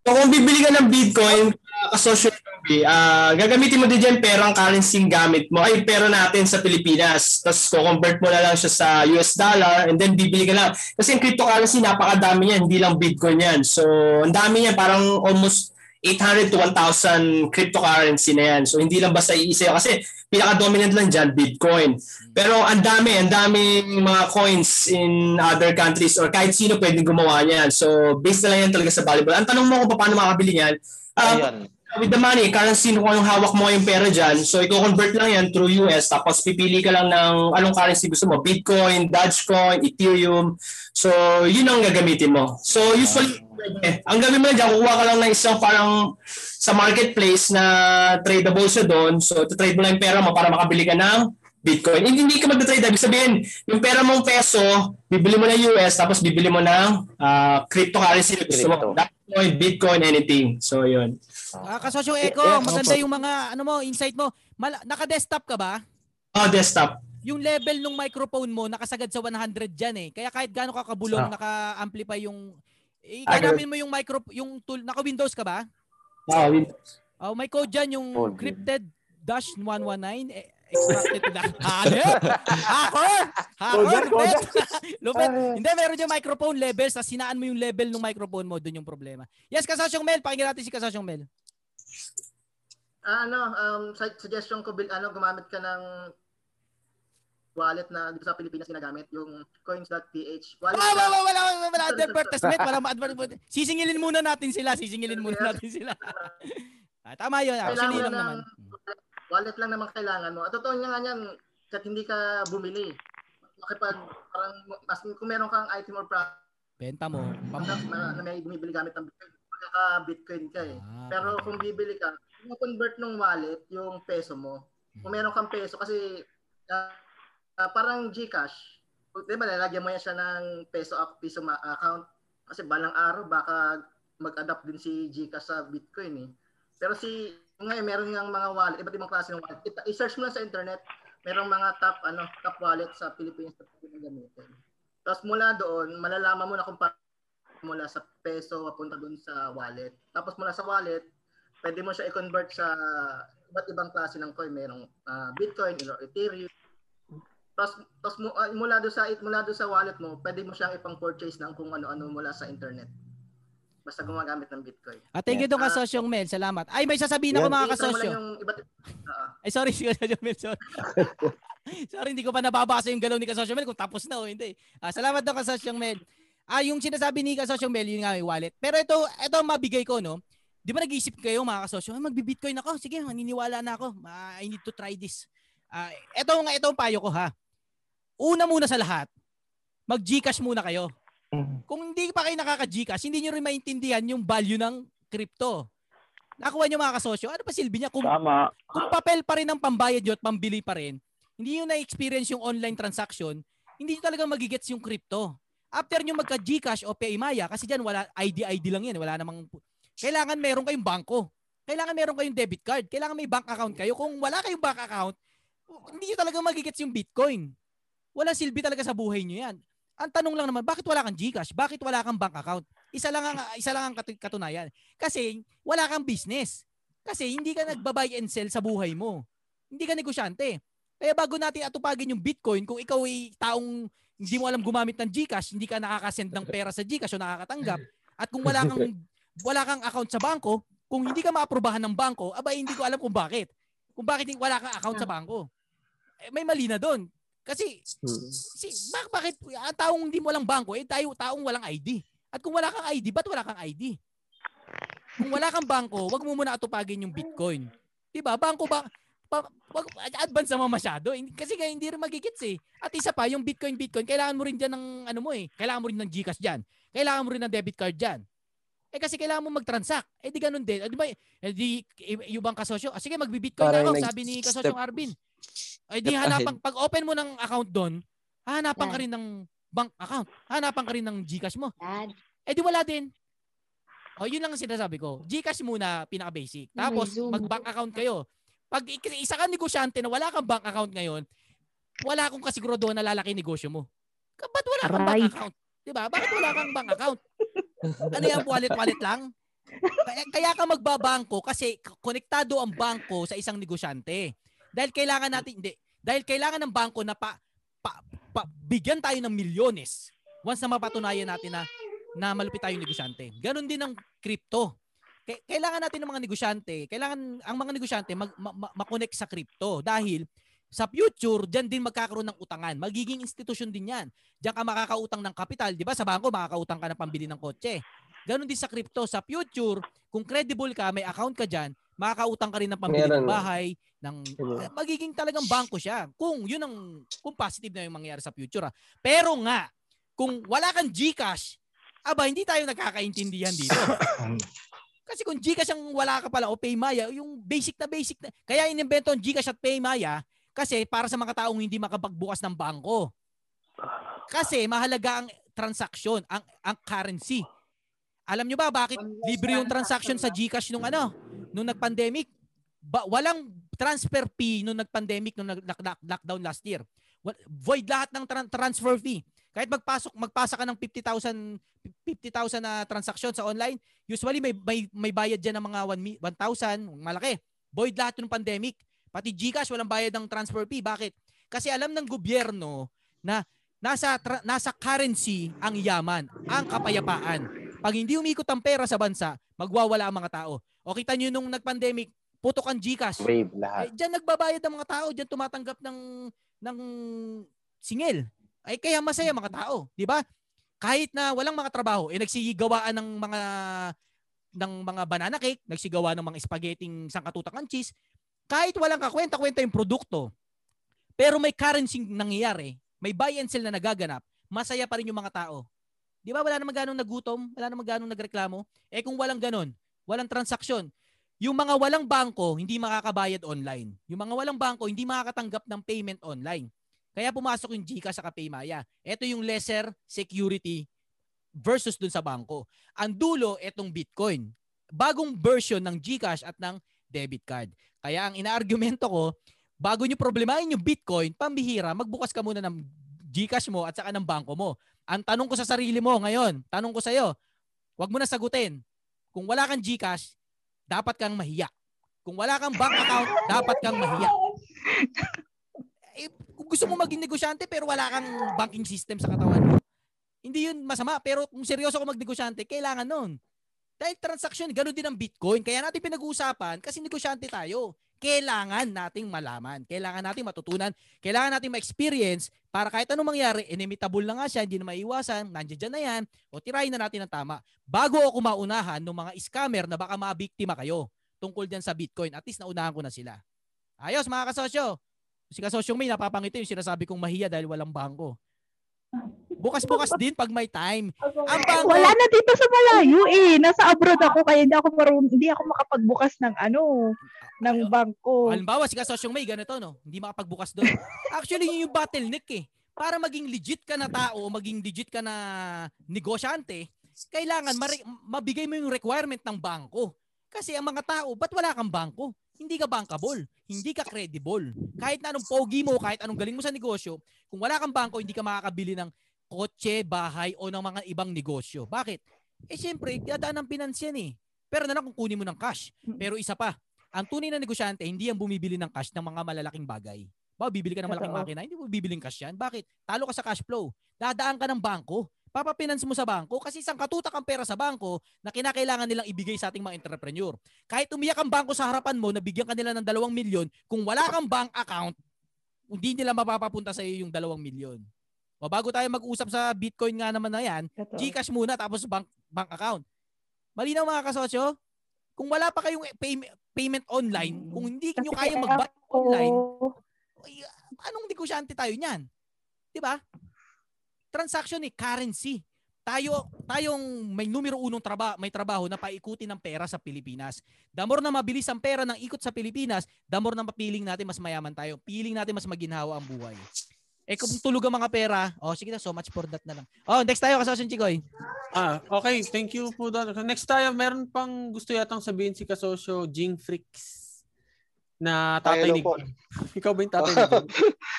So kung bibili ka ng Bitcoin, uh, kasosyo Ruby, ah gagamitin mo din dyan perang currency gamit mo. Ay, pera natin sa Pilipinas. Tapos convert mo na lang siya sa US dollar and then bibili ka lang. Kasi yung cryptocurrency, napakadami yan. Hindi lang Bitcoin yan. So, ang dami yan. Parang almost 800 to 1,000 cryptocurrency na yan. So, hindi lang basta iisa yun. Kasi pinaka-dominant lang dyan, Bitcoin. Pero ang dami, ang dami mga coins in other countries or kahit sino pwedeng gumawa niyan. So, based na lang yan talaga sa valuable. Ang tanong mo kung paano makabili niyan, Ayun. with the money, currency kung anong hawak mo yung pera dyan, so i-convert lang yan through US, tapos pipili ka lang ng anong currency gusto mo, Bitcoin, Dogecoin, Ethereum. So, yun ang gagamitin mo. So, usually, eh, ang gawin mo na dyan, kukuha ka lang ng isang parang sa marketplace na tradable siya doon. So, trade mo lang yung pera mo para makabili ka ng Bitcoin. Hindi, hindi ka mag-trade. Ibig sabihin, yung pera mong peso, bibili mo ng US, tapos bibili mo ng ah, cryptocurrency. Crypto. Dogecoin, Bitcoin, anything. So, yun. Ah, kasosyo Eko, Eh, eh, maganda opo. yung mga, ano mo, insight mo. Mal- naka-desktop ka ba? Oh, desktop. Yung level ng microphone mo, nakasagad sa 100 dyan eh. Kaya kahit gaano ka kabulong, Ah. naka-amplify yung... Eh, Ah, ganamin mo yung micro, yung tool, naka-Windows ka ba? Oh, Windows. Oh, may code dyan, yung Code. crypted dash 119. Eh, extracted to the Hacker! Hacker! Hacker! Lupet! Lupet! Hindi, meron yung microphone levels tapos sinaan mo yung level ng microphone mo, doon yung problema. Yes, Kasasyong Mel. Pakinggan natin si Kasasyong Mel. Ah, ano, um, suggestion ko, bil- ano, gumamit ka ng wallet na dito sa Pilipinas ginagamit, yung coins.ph. Wallet wala, wala, wala, wala, wala advertisement, wala advertisement. Sisingilin muna natin sila, sisingilin muna natin sila. ah, tama yun, actually lang na naman. wallet lang naman kailangan mo. At totoo nga yan, kahit hindi ka bumili. Makipag, parang, mas, kung meron kang item or product, Benta mo. Pam- na, na, may bumibili gamit ng Bitcoin, magkaka Bitcoin ka eh. Ah, Pero kung bibili ka, kung convert ng wallet yung peso mo. Kung meron kang peso kasi ah, ah, parang GCash, di ba lalagyan mo yan siya ng peso up piso ma- account kasi balang araw baka mag-adapt din si GCash sa Bitcoin eh. Pero si ngayon meron ngang mga wallet, iba't ibang klase ng wallet. I-search mo lang sa internet, merong mga top ano, top wallet sa Pilipinas na pwede gamitin. Tapos mula doon, malalaman mo na kung paano mula sa peso papunta doon sa wallet. Tapos mula sa wallet, pwede mo siya i-convert sa iba't ibang klase ng coin. Merong ah, Bitcoin Ethereum. Tapos, tapos ah, mula doon sa mula doon sa wallet mo, pwede mo siyang ipang-purchase ng kung ano-ano mula sa internet. Basta gumagamit ng Bitcoin. Ah, thank you doon Ah, Kasasyong Mel. Salamat. Ay, may sasabihin ako Yan. mga kasosyo. yung iba't ah, Ay, sorry, si Kasasyong Mel. Sorry. sorry, hindi ko pa nababasa yung galaw ni Kasasyong Mel kung tapos na o hindi. Ah, salamat doon Kasasyong Mel. Ah, yung sinasabi ni Kasasyong Mel, yun nga may wallet. Pero ito, ito ang mabigay ko, no? Di ba nag-iisip kayo mga kasosyo, ay magbi-bitcoin ako. Sige, maniniwala na ako. Ah, I need to try this. Ah, ito nga, ito ang payo ko ha. Una muna sa lahat, mag-Gcash muna kayo. Kung hindi pa kayo nakaka-Gcash, hindi nyo rin maintindihan yung value ng crypto. Nakuha nyo mga kasosyo, ano pa silbi niya? Kung, Tama. kung papel pa rin ang pambayad nyo at pambili pa rin, hindi nyo na-experience yung online transaction, hindi nyo talaga magigets yung crypto. After nyo magka-Gcash o Paymaya, kasi dyan wala, ID-ID lang yan, wala namang, kailangan meron kayong bangko. Kailangan meron kayong debit card. Kailangan may bank account kayo. Kung wala kayong bank account, hindi nyo talaga magigets yung Bitcoin. Wala silbi talaga sa buhay nyo yan. Ang tanong lang naman, bakit wala kang GCash? Bakit wala kang bank account? Isa lang ang isa lang ang katu- katunayan. Kasi wala kang business. Kasi hindi ka nagba-buy and sell sa buhay mo. Hindi ka negosyante. Kaya bago natin atupagin yung Bitcoin, kung ikaw ay taong hindi mo alam gumamit ng GCash, hindi ka nakakasend ng pera sa GCash o nakakatanggap, at kung wala kang wala kang account sa bangko, kung hindi ka maaprubahan ng bangko, aba hindi ko alam kung bakit. Kung bakit wala kang account sa bangko. Eh, may mali na doon. Kasi si, bak, bakit ang taong hindi mo lang bangko, eh tayo taong walang ID. At kung wala kang ID, ba't wala kang ID? Kung wala kang bangko, wag mo muna atupagin yung Bitcoin. 'Di ba? Bangko ba pa, wag, advance naman masyado. Kasi kaya hindi rin magigits eh. At isa pa, yung Bitcoin, Bitcoin, kailangan mo rin dyan ng ano mo eh. Kailangan mo rin ng GCash dyan. Kailangan mo rin ng debit card dyan. Eh kasi kailangan mo mag-transact. Eh di ganun din. Eh, di ba, eh di, yung bang kasosyo, ah, sige magbi-Bitcoin na ako, sabi ni kasosyong Arvin. Eh di hanapan, pag open mo ng account doon, hanapan ka Yan. rin ng bank account. Hanapan ka rin ng GCash mo. Dad. Eh di wala din. O yun lang ang sinasabi ko. GCash muna pinaka-basic. May Tapos mag-bank account kayo. Pag ik- isa ka negosyante na wala kang bank account ngayon, wala akong kasigurado na lalaki negosyo mo. Ka- Ba't wala kang Aray. bank account? 'Di ba? Bakit wala kang bank account? Ano yan, wallet-wallet lang? Kaya, kaya ka magbabangko kasi konektado ang bangko sa isang negosyante. Dahil kailangan natin, hindi, dahil kailangan ng bangko na pa, pa, pa- bigyan tayo ng milyones once na mapatunayan natin na na malupit tayong negosyante. Ganon din ang crypto. Kailangan natin ng mga negosyante, kailangan ang mga negosyante mag, ma- ma- makonect sa crypto dahil sa future, diyan din magkakaroon ng utangan. Magiging institusyon din yan. Diyan ka makakautang ng kapital. Di ba? Sa bangko, makakautang ka ng pambili ng kotse. Ganon din sa crypto. Sa future, kung credible ka, may account ka dyan, makakautang ka rin ng pambili ng bahay, ng eh, magiging talagang bangko siya. Kung yun ang kung positive na yung mangyayari sa future. ah. Pero nga, kung wala kang GCash, aba hindi tayo nagkakaintindihan dito. Kasi kung GCash ang wala ka pala o Paymaya, yung basic na basic na. Kaya inimbento ang GCash at Paymaya kasi para sa mga taong hindi makapagbukas ng bangko. Kasi mahalaga ang transaction, ang ang currency. Alam nyo ba bakit libre yung transaction sa GCash nung ano, nung nag-pandemic? Ba, walang transfer fee nung nag-pandemic nung nag- lock- lock- lockdown last year. Void lahat ng tran- transfer fee. Kahit magpasok magpasa ka ng 50,000 50,000 na transaction sa online, usually may may, may bayad diyan ng mga 1 mi- 1,000, malaki. Void lahat ng pandemic. Pati GCash walang bayad ng transfer fee. Bakit? Kasi alam ng gobyerno na nasa tra- nasa currency ang yaman, ang kapayapaan. Pag hindi umikot ang pera sa bansa, magwawala ang mga tao. O kita nyo nung nag-pandemic, putok ang GCash. Wave lahat. Eh, diyan nagbabayad ang mga tao, diyan tumatanggap ng ng singil. Ay kaya masaya mga tao, di ba? Kahit na walang mga trabaho, eh nagsigawaan ng mga ng mga banana cake, nagsigawa ng mga spaghetting sangkatutak ng cheese, kahit walang kakwenta-kwenta yung produkto, pero may currency nangyayari, may buy and sell na nagaganap, masaya pa rin yung mga tao. Di ba wala namang ganong nagutom, wala namang ganong nagreklamo? Eh kung walang ganon, walang transaksyon, yung mga walang bangko, hindi makakabayad online. Yung mga walang bangko, hindi makakatanggap ng payment online. Kaya pumasok yung GCash sa Paymaya. Ito yung lesser security versus dun sa bangko. Ang dulo, itong Bitcoin. Bagong version ng GCash at ng debit card. Kaya ang inaargumento ko, bago nyo problemahin yung Bitcoin, pambihira, magbukas ka muna ng GCash mo at saka ng bangko mo. Ang tanong ko sa sarili mo ngayon, tanong ko sa iyo, wag mo na sagutin. Kung wala kang GCash, dapat kang mahiya. Kung wala kang bank account, dapat kang mahiya. Eh, kung gusto mo maging negosyante pero wala kang banking system sa katawan mo, hindi yun masama. Pero kung seryoso ka magnegosyante, kailangan nun. Dahil transaction, ganoon din ang Bitcoin. Kaya natin pinag-uusapan kasi negosyante tayo. Kailangan nating malaman. Kailangan nating matutunan. Kailangan nating ma-experience para kahit anong mangyari, inimitable na nga siya, hindi na maiwasan, nandiyan dyan na yan, o tirayin na natin ang tama. Bago ako maunahan ng mga scammer na baka mabiktima kayo tungkol dyan sa Bitcoin, at least naunahan ko na sila. Ayos mga kasosyo. Si kasosyong may napapangiti yung sinasabi kong mahiya dahil walang bangko. Bukas-bukas din pag may time. Ang bangko, Wala na dito sa malayo eh. Nasa abroad ako kaya hindi ako marun hindi ako makapagbukas ng ano, ng bangko. Halimbawa, si Kasosyong May, ganito, no? Hindi makapagbukas doon. Actually, yun yung bottleneck eh. Para maging legit ka na tao, maging legit ka na negosyante, kailangan mari- mabigay mo yung requirement ng bangko. Kasi ang mga tao, ba't wala kang bangko? Hindi ka bankable. Hindi ka credible. Kahit na anong pogi mo, kahit anong galing mo sa negosyo, kung wala kang bangko, hindi ka makakabili ng kotse, bahay, o ng mga ibang negosyo. Bakit? Eh syempre, dadaan ng pinansiyan eh. Pero na lang kung kunin mo ng cash. Pero isa pa, ang tunay na negosyante, hindi ang bumibili ng cash ng mga malalaking bagay. Ba, bibili ka ng malaking Totoo. makina, hindi mo bibiling cash yan. Bakit? Talo ka sa cash flow. Dadaan ka ng bangko. Papapinance mo sa bangko kasi isang katutak ang pera sa bangko na kinakailangan nilang ibigay sa ating mga entrepreneur. Kahit umiyak ang bangko sa harapan mo, nabigyan ka nila ng dalawang milyon, kung wala kang bank account, hindi nila mapapapunta sa iyo yung dalawang milyon. O bago tayo mag-usap sa Bitcoin nga naman na yan, Totoo. Gcash muna tapos bank bank account. Malinaw mga kasosyo? Kung wala pa kayong pay- payment online, kung hindi nyo kaya mag online, ay, anong negosyante tayo niyan? 'Di ba? Transaction eh, currency. Tayo tayong may numero unong trabaho, may trabaho na paikutin ng pera sa Pilipinas. The more na mabilis ang pera ng ikot sa Pilipinas, the more na mapiling natin mas mayaman tayo. Piling natin mas maginhawa ang buhay. Eh kung tulog ang mga pera, oh sige na, so much for that na lang. Oh, next tayo kasosyo Chikoy. Ah, okay. Thank you po doon. Next tayo, meron pang gusto yatang sabihin si Kasosyo Jing Freaks na tatay ni. Ikaw ba yung tatay ni?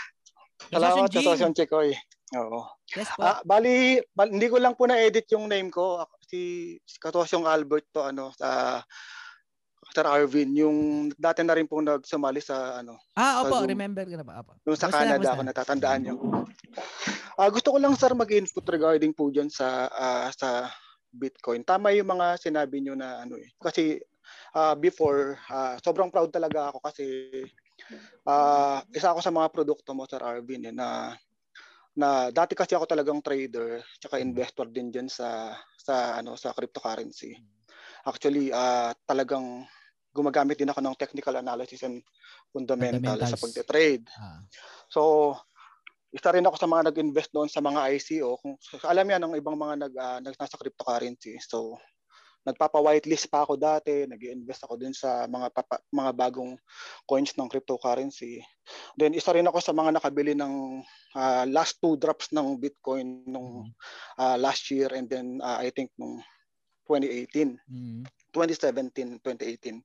Salamat Jing. sa Sosyon Chikoy. Oo. Yes po. Ah, bali, bal- hindi ko lang po na-edit yung name ko. Si, Katosyong Albert to ano sa Sir Arvin, yung dati na rin po nagsumali sa ano, ah, opo, Zoom. remember ko na ba? Opo. yung sa Basta, Canada basta. ako natatandaan nyo. Ah, gusto ko lang sir mag-input regarding po dyan sa ah, sa Bitcoin. Tama yung mga sinabi nyo na ano eh. Kasi ah, before, ah, sobrang proud talaga ako kasi ah, isa ako sa mga produkto mo Sir Arvin eh, na na dati kasi ako talagang trader tsaka investor din diyan sa sa ano sa cryptocurrency. Actually, ah, talagang gumagamit din ako ng technical analysis and fundamental sa pagte-trade. Ah. So, isa rin ako sa mga nag-invest doon sa mga ICO. Kung alam yan ng ibang mga nag, nag nasa cryptocurrency. So, nagpapa-whitelist pa ako dati, nag-invest ako dun sa mga papa, mga bagong coins ng cryptocurrency. Then isa rin ako sa mga nakabili ng ah, last two drops ng Bitcoin nung ah, last year and then ah, I think nung 2018. Mm. 2017, 2018.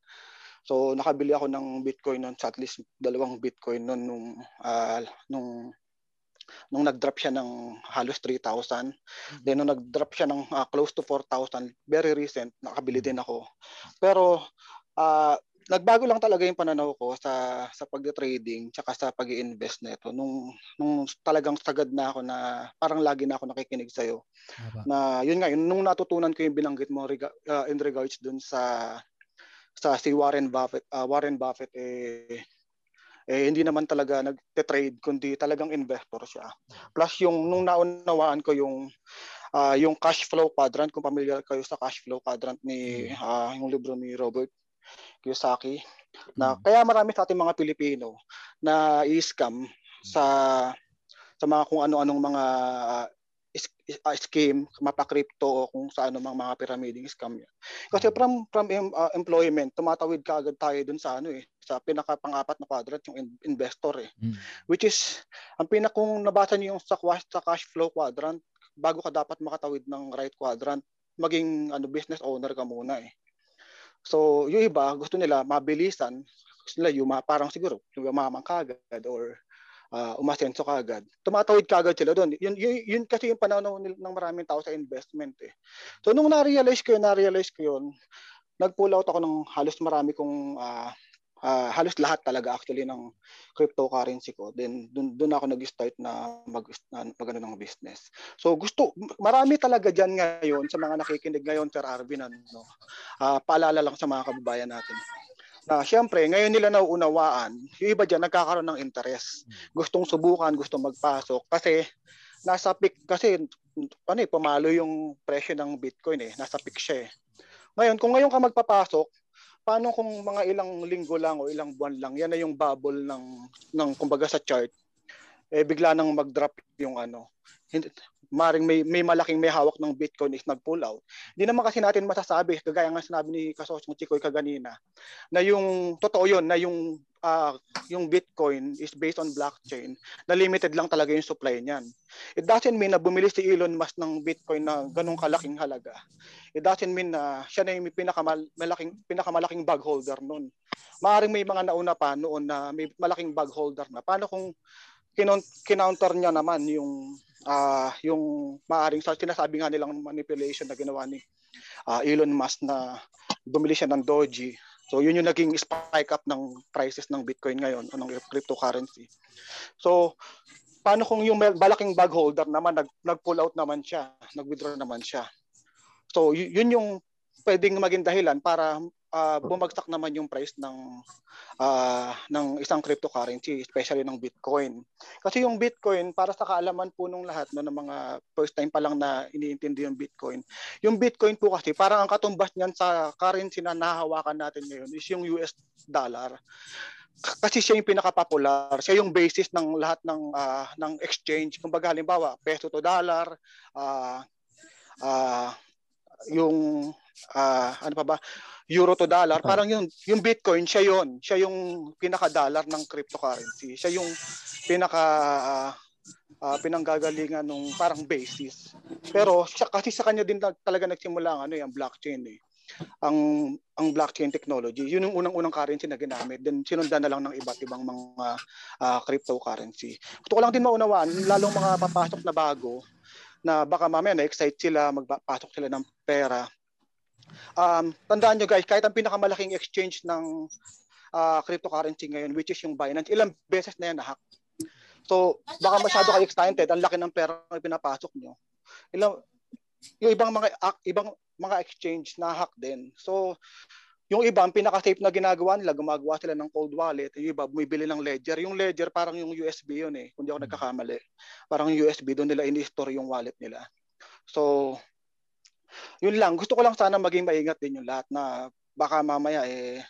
So nakabili ako ng Bitcoin noon sa at least dalawang Bitcoin noon nung ah, nung nung nag-drop siya ng halos 3,000. Then nung nag-drop siya ng ah, close to 4,000, very recent, nakabili din ako. Pero ah, nagbago lang talaga yung pananaw ko sa sa pagde-trading tsaka sa pag-iinvest nito nung nung talagang sagad na ako na parang lagi na ako nakikinig sa iyo. Na yun nga yun nung natutunan ko yung binanggit mo rega, uh, in regards dun sa sa si Warren Buffett uh, Warren Buffett eh eh hindi naman talaga nagte-trade kundi talagang investor siya. Plus yung nung naunawaan ko yung uh, yung cash flow quadrant kung familiar kayo sa cash flow quadrant ni uh, yung libro ni Robert Kiyosaki na hmm. kaya marami sa ating mga Pilipino na i-scam sa sa mga kung ano-anong mga uh, scheme, mapa-crypto o kung sa ano mga, mga pyramiding scam yan. Kasi from from uh, employment, tumatawid ka agad tayo dun sa ano eh, sa pinaka pang-apat na quadrant yung in- investor eh. Mm. Which is ang pinakong nabasa niyo yung sa, sa cash flow quadrant, bago ka dapat makatawid ng right quadrant, maging ano business owner ka muna eh. So, yung iba, gusto nila mabilisan, gusto nila yung parang siguro, yumaman kagad or uh, umasenso kagad. Tumatawid kagad sila doon. Yun, yun, yun kasi yung pananaw ng maraming tao sa investment eh. So, nung na-realize ko yun, na-realize ko yun, nag-pull out ako ng halos marami kong uh, uh, halos lahat talaga actually ng cryptocurrency ko. Then doon doon ako nag-start na mag na, ng business. So gusto marami talaga diyan ngayon sa mga nakikinig ngayon Sir Arvin ano. Uh, paalala lang sa mga kababayan natin. Na syempre, ngayon nila nauunawaan, yung iba diyan nagkakaroon ng interest. Gustong subukan, gustong magpasok kasi nasa peak kasi ano eh, pumalo yung presyo ng Bitcoin eh. Nasa peak siya eh. Ngayon, kung ngayon ka magpapasok, paano kung mga ilang linggo lang o ilang buwan lang, yan na yung bubble ng, ng kumbaga sa chart, eh bigla nang mag-drop yung ano. Maring may, may malaking may hawak ng Bitcoin is nag-pull out. Hindi naman kasi natin masasabi, kagaya nga sinabi ni Kasosyong Chikoy kaganina, na yung totoo yun, na yung uh, yung Bitcoin is based on blockchain, na limited lang talaga yung supply niyan. It doesn't mean na bumili si Elon Musk ng Bitcoin na ganung kalaking halaga. It doesn't mean na siya na yung pinakamalaking, pinakamalaking bag holder noon. Maaring may mga nauna pa noon na may malaking bag holder na. Paano kung kinounter niya naman yung uh, yung maaring sa sinasabi nga nilang manipulation na ginawa ni uh, Elon Musk na bumili siya ng Doji. So yun yung naging spike up ng prices ng Bitcoin ngayon o ng cryptocurrency. So paano kung yung malaking bag holder naman nag nag-pull out naman siya, nag-withdraw naman siya. So yun yung pwedeng maging dahilan para uh, bumagsak naman yung price ng uh, ng isang cryptocurrency, especially ng Bitcoin. Kasi yung Bitcoin, para sa kaalaman po nung lahat no, ng mga first time pa lang na iniintindi yung Bitcoin, yung Bitcoin po kasi parang ang katumbas niyan sa currency na nahahawakan natin ngayon is yung US dollar kasi siya yung pinaka-popular, siya yung basis ng lahat ng uh, ng exchange. Kumbaga halimbawa, peso to dollar, uh, uh, yung uh, ano pa ba, euro to dollar, parang yung yung Bitcoin siya yon, siya yung pinaka-dollar ng cryptocurrency. Siya yung pinaka uh, uh, pinanggagalingan nung parang basis. Pero siya, kasi sa kanya din talaga nagsimula ang ano yung blockchain eh. Ang ang blockchain technology, yun yung unang-unang currency na ginamit. Then sinundan na lang ng iba't ibang mga uh, cryptocurrency. Gusto ko lang din maunawaan, lalong mga papasok na bago na baka mamaya na-excite sila, magpasok sila ng pera um, tandaan nyo guys, kahit ang pinakamalaking exchange ng uh, cryptocurrency ngayon, which is yung Binance, ilang beses na yan na-hack. So, baka masyado kayo excited, ang laki ng pera na pinapasok nyo. Ilang, yung ibang mga ibang mga exchange na hack din. So, yung iba, ang pinaka-safe na ginagawa nila, gumagawa sila ng cold wallet. Yung iba, bumibili ng ledger. Yung ledger, parang yung USB yun eh, kung di ako hmm. nagkakamali. Parang yung USB, doon nila in-store yung wallet nila. So, yun lang, gusto ko lang sana maging maingat din yung lahat na baka mamaya eh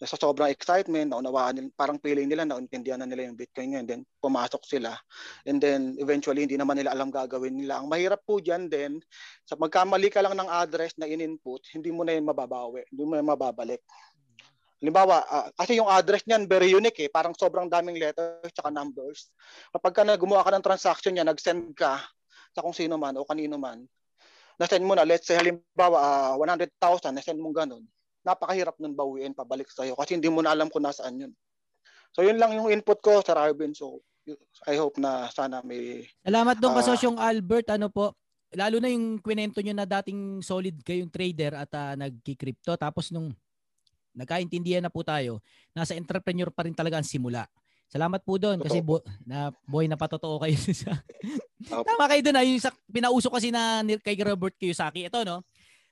sa sobrang excitement, naunawaan nila, parang feeling nila, nauntindihan na nila yung Bitcoin ngayon, then pumasok sila. And then eventually, hindi naman nila alam gagawin nila. Ang mahirap po dyan din, sa magkamali ka lang ng address na in-input, hindi mo na yun mababawi, hindi mo na mababalik. Halimbawa, uh, kasi yung address niyan very unique eh, parang sobrang daming letters at numbers. Kapag ka na gumawa ka ng transaction niya, nag-send ka sa kung sino man o kanino man, na-send mo na, let's say halimbawa uh, 100,000, na-send mo ganun, napakahirap nun bawiin pabalik sa iyo kasi hindi mo na alam kung nasaan yun. So yun lang yung input ko sa Arvin. So I hope na sana may Salamat doon uh, kasosyong Albert. Ano po, lalo na yung kwento nyo na dating solid kayong trader at uh, nagki-crypto tapos nung nagkaintindihan na po tayo, nasa entrepreneur pa rin talaga ang simula. Salamat po doon kasi bo, na boy na patotoo kayo sa Tama kayo doon ah, yung sa, pinauso kasi na kay Robert Kiyosaki. Ito no.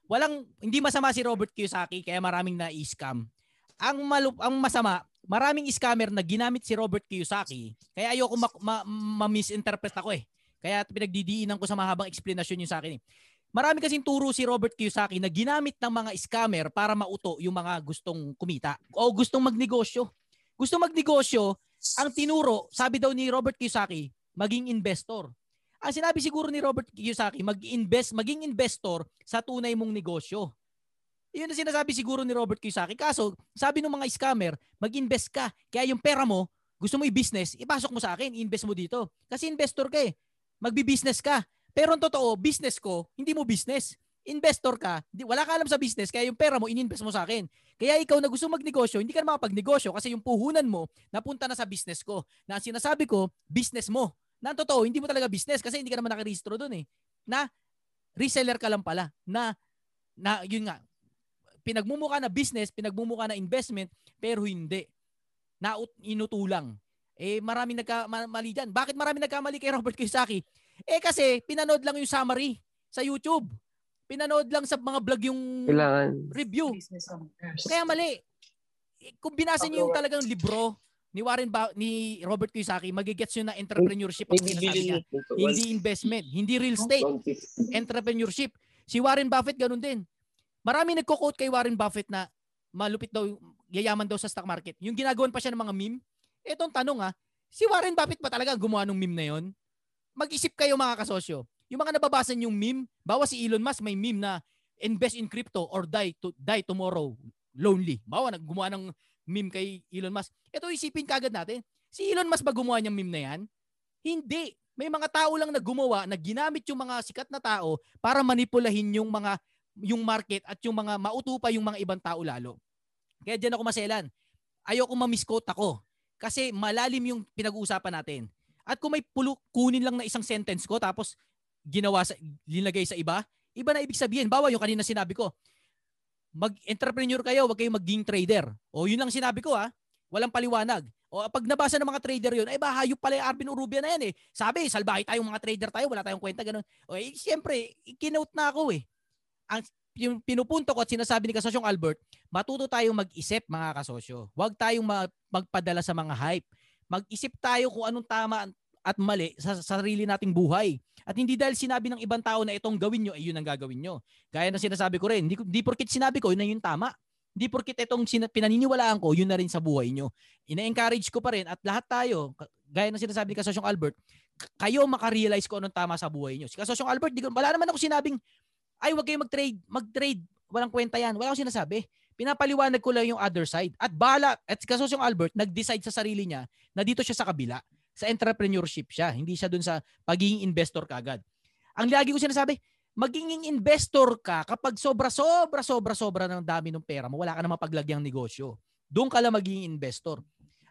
Walang hindi masama si Robert Kiyosaki kaya maraming na-scam. Ang malup, ang masama, maraming scammer na ginamit si Robert Kiyosaki. Kaya ayoko ma- ma- ma-misinterpret ako eh. Kaya pinagdidiinan ko sa mahabang explanation yung sa akin eh. Marami kasing turo si Robert Kiyosaki na ginamit ng mga scammer para mauto yung mga gustong kumita o gustong magnegosyo. Gustong magnegosyo, ang tinuro, sabi daw ni Robert Kiyosaki, maging investor. Ang sinabi siguro ni Robert Kiyosaki, mag-invest, maging investor sa tunay mong negosyo. Yun ang sinasabi siguro ni Robert Kiyosaki. Kaso, sabi ng mga scammer, mag-invest ka. Kaya yung pera mo, gusto mo i-business, ipasok mo sa akin, invest mo dito. Kasi investor ka eh. Magbi-business ka. Pero ang totoo, business ko, hindi mo business. Investor ka, di, wala ka alam sa business, kaya yung pera mo, ininvest mo sa akin. Kaya ikaw na gusto magnegosyo, hindi ka na makapagnegosyo kasi yung puhunan mo, napunta na sa business ko. Na ang sinasabi ko, business mo. Na totoo, hindi mo talaga business kasi hindi ka naman nakarehistro doon eh. Na reseller ka lang pala. Na, na yun nga, pinagmumukha na business, pinagmumukha na investment, pero hindi. Na inutulang. Eh, maraming nagkamali dyan. Bakit maraming nagkamali kay Robert Kiyosaki? Eh kasi, pinanood lang yung summary sa YouTube. Pinanood lang sa mga vlog yung Kailangan. review. Kaya mali. Eh, Kung binasa niyo yung talagang libro ni Warren ba ni Robert Kiyosaki, magigets yun na entrepreneurship ang sinasabi niya. Hindi investment, hindi real estate, entrepreneurship. Si Warren Buffett ganun din. Marami nagko-quote kay Warren Buffett na malupit daw, yayaman daw sa stock market. Yung ginagawan pa siya ng mga meme. Etong tanong ah, si Warren Buffett ba talaga gumawa ng meme na yon? Mag-isip kayo mga kasosyo. Yung mga nababasa yung meme, bawa si Elon Musk may meme na invest in crypto or die to die tomorrow lonely. Bawa naggumawa ng meme kay Elon Musk. Ito isipin kagad natin. Si Elon Musk ba gumawa niyang meme na yan? Hindi. May mga tao lang na gumawa na ginamit yung mga sikat na tao para manipulahin yung mga yung market at yung mga mauto pa yung mga ibang tao lalo. Kaya diyan ako maselan. Ayoko ma-misquote ako kasi malalim yung pinag-uusapan natin. At kung may pulo, kunin lang na isang sentence ko tapos ginawa sa linagay sa iba, iba na ibig sabihin. Bawa yung kanina sinabi ko, mag-entrepreneur kayo, wag kayong maging trader. O yun lang sinabi ko ha, walang paliwanag. O pag nabasa ng mga trader yun, ay ba hayop pala yung Arvin Urubia na yan eh. Sabi, salbahe tayong mga trader tayo, wala tayong kwenta ganun. O eh, siyempre, kinote na ako eh. Ang yung pinupunto ko at sinasabi ni Kasosyong Albert, matuto tayong mag-isip mga kasosyo. Huwag tayong magpadala sa mga hype. Mag-isip tayo kung anong tama at mali sa sarili nating buhay. At hindi dahil sinabi ng ibang tao na itong gawin nyo, ay yun ang gagawin nyo. Gaya na sinasabi ko rin, hindi, hindi porkit sinabi ko, yun na yung tama. Hindi porkit itong pinaniniwalaan ko, yun na rin sa buhay nyo. Ina-encourage ko pa rin at lahat tayo, gaya na sinasabi ni Kasosyong Albert, kayo makarealize ko anong tama sa buhay nyo. Si Kasosyong Albert, di, wala naman ako sinabing, ay wag kayo mag-trade, mag-trade. Walang kwenta yan. Wala akong sinasabi. Pinapaliwanag ko lang yung other side. At bala, at kaso yung Albert, nag-decide sa sarili niya na dito siya sa kabila. Sa entrepreneurship siya. Hindi siya dun sa pagiging investor kagad. Ang lagi ko sinasabi, magiging investor ka kapag sobra, sobra, sobra, sobra ng dami ng pera mo, wala ka na mapaglagyang negosyo. Doon ka lang magiging investor.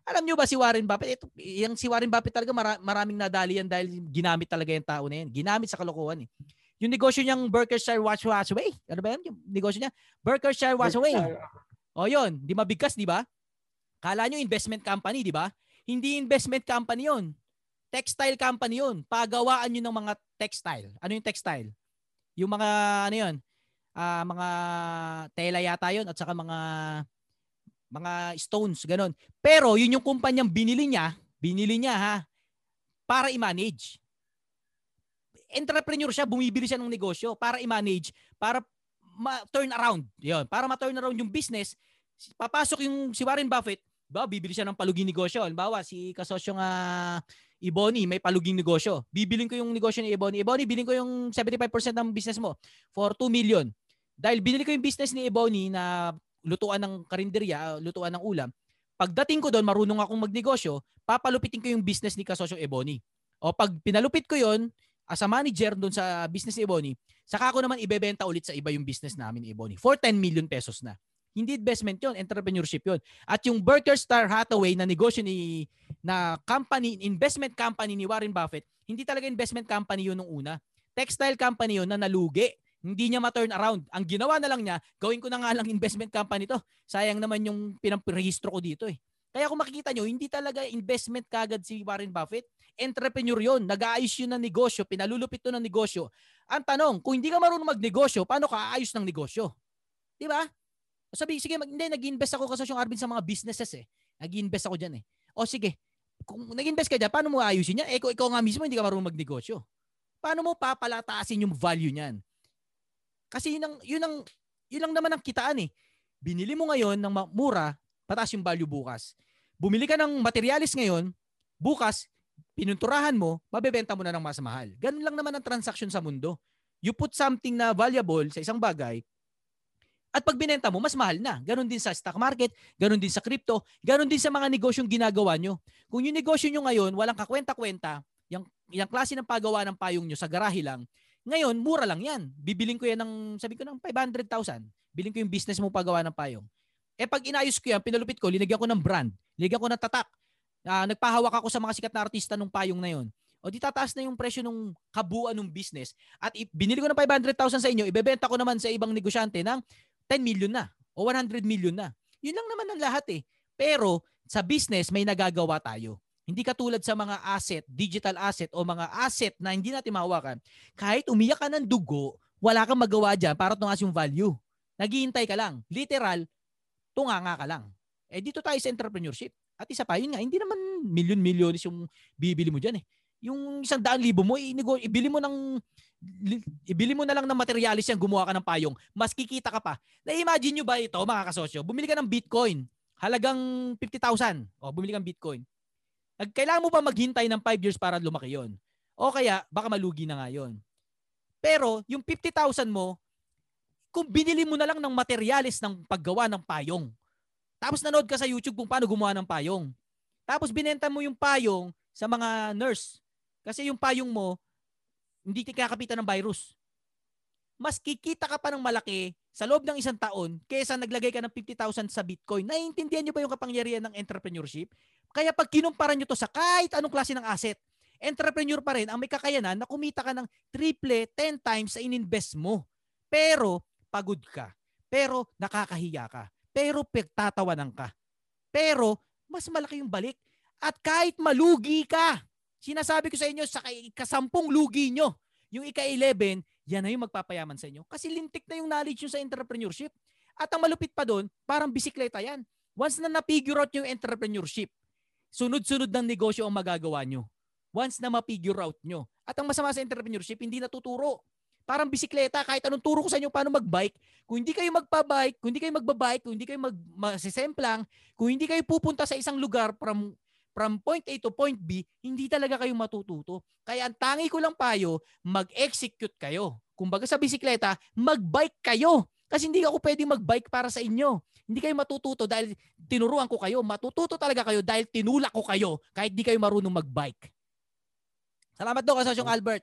Alam nyo ba si Warren Buffett? Ito, yung si Warren Buffett talaga mara, maraming nadali yan dahil ginamit talaga yung tao na yan. Ginamit sa kalokohan eh. Yung negosyo niyang Berkshire Watch Watch Away. Ano ba yan? Yung negosyo niya? Berkshire Watch Away. O yun, di mabigkas, di ba? Kala nyo investment company, di ba? Hindi investment company yun. Textile company yun. Pagawaan nyo ng mga textile. Ano yung textile? Yung mga, ano yun? Uh, mga tela yata yun at saka mga mga stones, ganun. Pero yun yung kumpanyang binili niya, binili niya ha, para i-manage entrepreneur siya, bumibili siya ng negosyo para i-manage, para ma-turn around. Yun, para ma-turn around yung business, papasok yung si Warren Buffett, ba, bibili siya ng paluging negosyo. Halimbawa, si kasosyong uh, Ebony, may paluging negosyo. Bibilin ko yung negosyo ni Ebony. Ebony, bilin ko yung 75% ng business mo for 2 million. Dahil binili ko yung business ni Ebony na lutuan ng karinderya, lutuan ng ulam, pagdating ko doon, marunong akong magnegosyo, papalupitin ko yung business ni kasosyong Ebony. O pag pinalupit ko yon as a manager doon sa business ni Ebony, saka ako naman ibebenta ulit sa iba yung business namin ni Ebony for 10 million pesos na. Hindi investment yon, entrepreneurship yon. At yung Berkshire Star Hathaway na negosyo ni na company, investment company ni Warren Buffett, hindi talaga investment company yun nung una. Textile company yun na nalugi. Hindi niya ma-turn around. Ang ginawa na lang niya, gawin ko na nga lang investment company to. Sayang naman yung pinamrehistro ko dito eh. Kaya kung makikita nyo, hindi talaga investment kagad si Warren Buffett. Entrepreneur yon, nag-aayos yun ng negosyo, pinalulupit to ng negosyo. Ang tanong, kung hindi ka marunong magnegosyo, paano ka aayos ng negosyo? Di ba? Sabi, sige, mag, hindi, nag-invest ako kasi yung Arvin sa mga businesses eh. Nag-invest ako dyan eh. O sige, kung nag-invest ka dyan, paano mo ayusin yan? Eh, ikaw, ikaw nga mismo, hindi ka marunong magnegosyo. Paano mo papalataasin yung value niyan? Kasi yun ang, yun ang, yun lang naman ang kitaan eh. Binili mo ngayon ng mura, pataas yung value bukas. Bumili ka ng materialis ngayon, bukas, pinunturahan mo, mabebenta mo na ng mas mahal. Ganun lang naman ang transaction sa mundo. You put something na valuable sa isang bagay, at pag binenta mo, mas mahal na. Ganon din sa stock market, ganon din sa crypto, ganon din sa mga negosyong ginagawa nyo. Kung yung negosyo nyo ngayon, walang kakwenta-kwenta, yung, yung klase ng pagawa ng payong nyo sa garahe lang, ngayon, mura lang yan. Bibiling ko yan ng, sabi ko ng 500,000. Biling ko yung business mo pagawa ng payong. Eh pag inayos ko yan, pinalupit ko, linagyan ko ng brand, linagyan ko ng tatak. Uh, nagpahawak ako sa mga sikat na artista ng payong na yon. O di tataas na yung presyo ng kabuuan ng business. At binili ko ng 500,000 sa inyo, ibebenta ko naman sa ibang negosyante ng 10 million na o 100 million na. Yun lang naman ang lahat eh. Pero sa business may nagagawa tayo. Hindi katulad sa mga asset, digital asset o mga asset na hindi natin mahawakan. Kahit umiyak ka ng dugo, wala kang magawa dyan para tumaas yung value. Naghihintay ka lang. Literal, tunganga ka lang. Eh dito tayo sa entrepreneurship. At isa pa, yun nga, hindi naman million-millionis yung bibili mo dyan eh. Yung isang daan libo mo, ibili mo ng ibili mo na lang ng materialis yan, gumawa ka ng payong, mas kikita ka pa. Na-imagine nyo ba ito, mga kasosyo? Bumili ka ng Bitcoin, halagang 50,000. O, bumili ka ng Bitcoin. Kailangan mo pa maghintay ng 5 years para lumaki yon. O kaya, baka malugi na nga yon. Pero, yung 50,000 mo, kung binili mo na lang ng materialis ng paggawa ng payong, tapos nanood ka sa YouTube kung paano gumawa ng payong, tapos binenta mo yung payong sa mga nurse, kasi yung payong mo, hindi kakapitan ng virus. Mas kikita ka pa ng malaki sa loob ng isang taon kaysa naglagay ka ng 50,000 sa Bitcoin. Naiintindihan niyo ba yung kapangyarihan ng entrepreneurship? Kaya pag kinumpara niyo to sa kahit anong klase ng asset, entrepreneur pa rin ang may kakayanan na kumita ka ng triple, 10 times sa ininvest mo. Pero pagod ka. Pero nakakahiya ka. Pero pagtatawanan ka. Pero mas malaki yung balik. At kahit malugi ka, Sinasabi ko sa inyo, sa ikasampung lugi nyo, yung ika-11, yan na yung magpapayaman sa inyo. Kasi lintik na yung knowledge nyo sa entrepreneurship. At ang malupit pa doon, parang bisikleta yan. Once na na-figure out yung entrepreneurship, sunod-sunod ng negosyo ang magagawa nyo. Once na ma-figure out nyo. At ang masama sa entrepreneurship, hindi natuturo. Parang bisikleta, kahit anong turo ko sa inyo paano mag-bike, kung hindi kayo magpa-bike, kung hindi kayo magba-bike, kung hindi kayo mag masisemplang, kung hindi kayo pupunta sa isang lugar from from point A to point B, hindi talaga kayo matututo. Kaya ang tangi ko lang payo, mag-execute kayo. Kumbaga sa bisikleta, mag-bike kayo. Kasi hindi ako pwede mag-bike para sa inyo. Hindi kayo matututo dahil tinuruan ko kayo. Matututo talaga kayo dahil tinulak ko kayo kahit di kayo marunong mag-bike. Salamat do, Kasosyong Albert.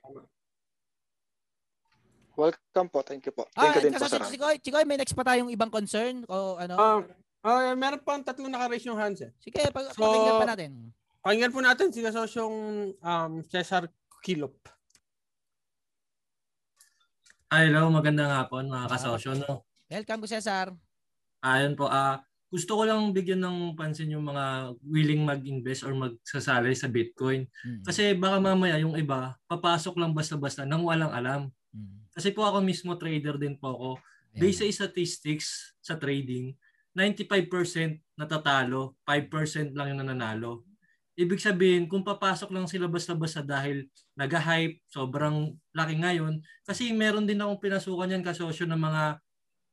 Welcome po. Thank you po. Thank ah, you din po, sir. Chikoy, Chikoy, may next pa tayong ibang concern? O ano? Um, uh, meron pa ang tatlong naka-raise yung hands eh. Sige, pag so, pakinggan pa natin. Pakinggan po natin si Kasosyong um, Cesar Kilop. Hello, magandang hapon mga kasosyo. No? Welcome ko Cesar. Ayun po, ah uh, gusto ko lang bigyan ng pansin yung mga willing mag-invest or magsasali sa Bitcoin. Mm-hmm. Kasi baka mamaya yung iba, papasok lang basta-basta nang walang alam. Mm-hmm. Kasi po ako mismo trader din po ako. Based sa statistics sa trading, 95% natatalo, 5% lang yung nananalo. Ibig sabihin, kung papasok lang sila basta-basta dahil nag-hype, sobrang laki ngayon, kasi meron din akong pinasukan yan kasosyo ng mga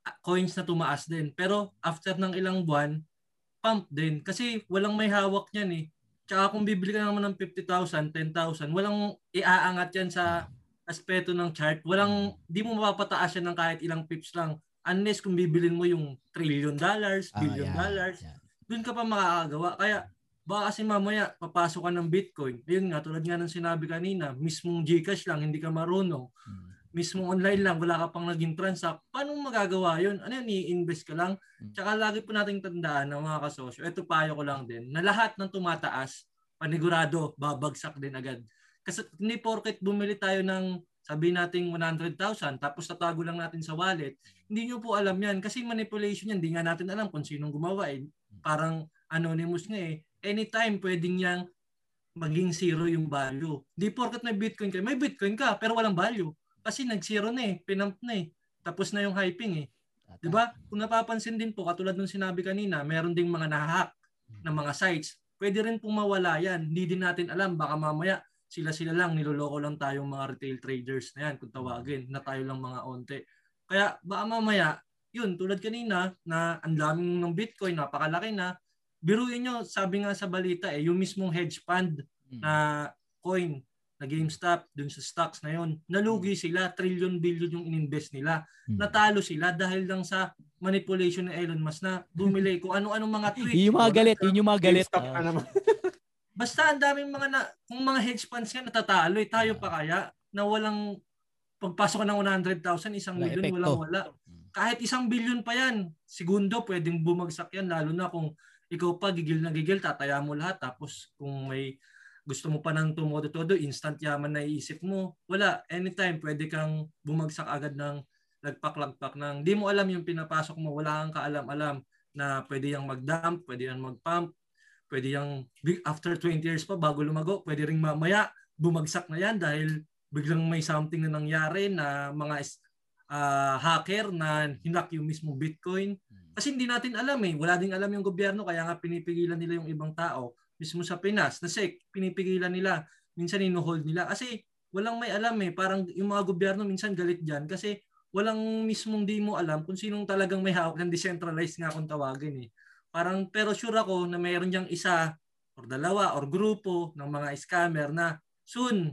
ah, coins na tumaas din. Pero after ng ilang buwan, pump din. Kasi walang may hawak niyan eh. Tsaka kung bibili ka naman ng 50,000, 10,000, walang iaangat yan sa aspeto ng chart. Walang, di mo mapapataas yan ng kahit ilang pips lang unless kung bibilin mo yung trillion dollars, ah, billion ah, yeah, dollars, yeah. dun ka pa makakagawa. Kaya baka kasi mamaya papasok ka ng Bitcoin. Ayun nga, tulad nga ng sinabi kanina, mismong Gcash lang, hindi ka marunong. Hmm. Mismong online lang, wala ka pang naging transact. Paano magagawa yun? Ano yun, i-invest ka lang? Hmm. Tsaka lagi po nating tandaan ng mga kasosyo, ito payo ko lang din, na lahat ng tumataas, panigurado, babagsak din agad. Kasi hindi porket bumili tayo ng sabi natin 100,000 tapos tatago lang natin sa wallet, hindi nyo po alam yan kasi manipulation yan. Hindi nga natin alam kung sinong gumawa eh. Parang anonymous nga eh. Anytime pwedeng niyang maging zero yung value. Di porkat may Bitcoin ka, may Bitcoin ka pero walang value. Kasi nag-zero na eh, pinump na eh. Tapos na yung hyping eh. 'Di ba? Kung napapansin din po katulad ng sinabi kanina, meron ding mga nahahack ng mga sites. Pwede rin pong mawala yan. Hindi din natin alam baka mamaya sila-sila lang, niloloko lang tayong mga retail traders na yan, kung tawagin, na tayo lang mga onte. Kaya baka mamaya, yun, tulad kanina, na ang daming ng Bitcoin, napakalaki na, biruin nyo, sabi nga sa balita, eh, yung mismong hedge fund na coin, na GameStop, dun sa stocks na yon nalugi sila, trillion billion yung ininvest nila. Natalo sila dahil lang sa manipulation ni Elon Musk na bumili kung ano-ano mga tweet. Yun yung mga galit, yun yung mga galit. GameStop ka naman. Basta ang daming mga na, kung mga hedge funds nga natatalo, eh, tayo pa kaya na walang pagpasok ng 100,000, isang Wala epekto. walang wala. Kahit isang bilyon pa yan, segundo pwedeng bumagsak yan, lalo na kung ikaw pa gigil na gigil, tataya mo lahat. Tapos kung may gusto mo pa ng tumodo-todo, instant yaman na iisip mo, wala. Anytime, pwede kang bumagsak agad ng lagpak-lagpak ng di mo alam yung pinapasok mo, wala kang kaalam-alam na pwede yung mag-dump, pwede yung mag-pump, pwede yung big- after 20 years pa bago lumago, pwede ring mamaya bumagsak na yan dahil biglang may something na nangyari na mga ah, hacker na hinak yung mismo Bitcoin. Kasi hindi natin alam eh. Wala ding alam yung gobyerno kaya nga pinipigilan nila yung ibang tao. Mismo sa Pinas, na SEC, pinipigilan nila. Minsan inuhold nila. Kasi walang may alam eh. Parang yung mga gobyerno minsan galit dyan kasi walang mismong di mo alam kung sinong talagang may hawak ng decentralized nga kung tawagin eh. Parang pero sure ako na mayroon diyang isa or dalawa or grupo ng mga scammer na soon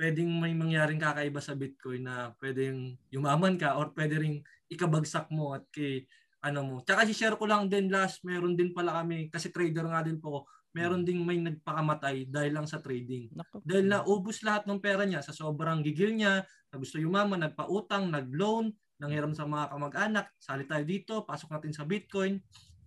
pwedeng may mangyaring kakaiba sa Bitcoin na pwedeng yumaman ka or pwede ring ikabagsak mo at kay ano mo. Tsaka si-share ko lang din last, meron din pala kami, kasi trader nga din po, meron ding may nagpakamatay dahil lang sa trading. Dahil naubos lahat ng pera niya sa sobrang gigil niya, na gusto yumaman, nagpautang, nag-loan, nanghiram sa mga kamag-anak, sali tayo dito, pasok natin sa Bitcoin.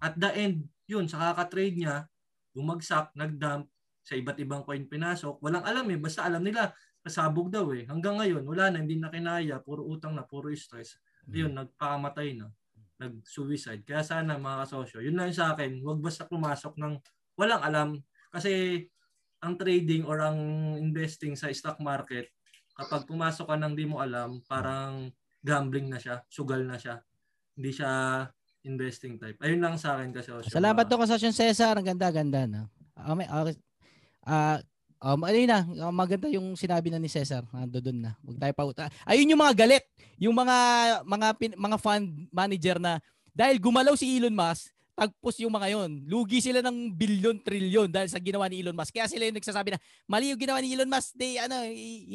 At the end, yun, sa kaka-trade niya, bumagsak, nag-dump, sa iba't ibang coin pinasok. Walang alam eh, basta alam nila, kasabog daw eh. Hanggang ngayon, wala na, hindi na kinaya, puro utang na, puro stress. Yun, nagpakamatay na, nag-suicide. Kaya sana mga kasosyo, yun lang sa akin, wag basta pumasok ng walang alam. Kasi ang trading or ang investing sa stock market, kapag pumasok ka ng di mo alam, parang gambling na siya, sugal na siya. Hindi siya investing type. Ayun lang sa akin kasosyo. Salamat to kasosyo Cesar. Ang ganda-ganda. No? Ah, may, ah, ah, um, ayun na, maganda yung sinabi na ni Cesar. Nando doon na. Huwag tayo pauta. Ayun yung mga galit. Yung mga mga pin- mga fund manager na dahil gumalaw si Elon Musk, tagpos yung mga yon. Lugi sila ng bilyon, trilyon dahil sa ginawa ni Elon Musk. Kaya sila yung nagsasabi na mali yung ginawa ni Elon Musk. They ano,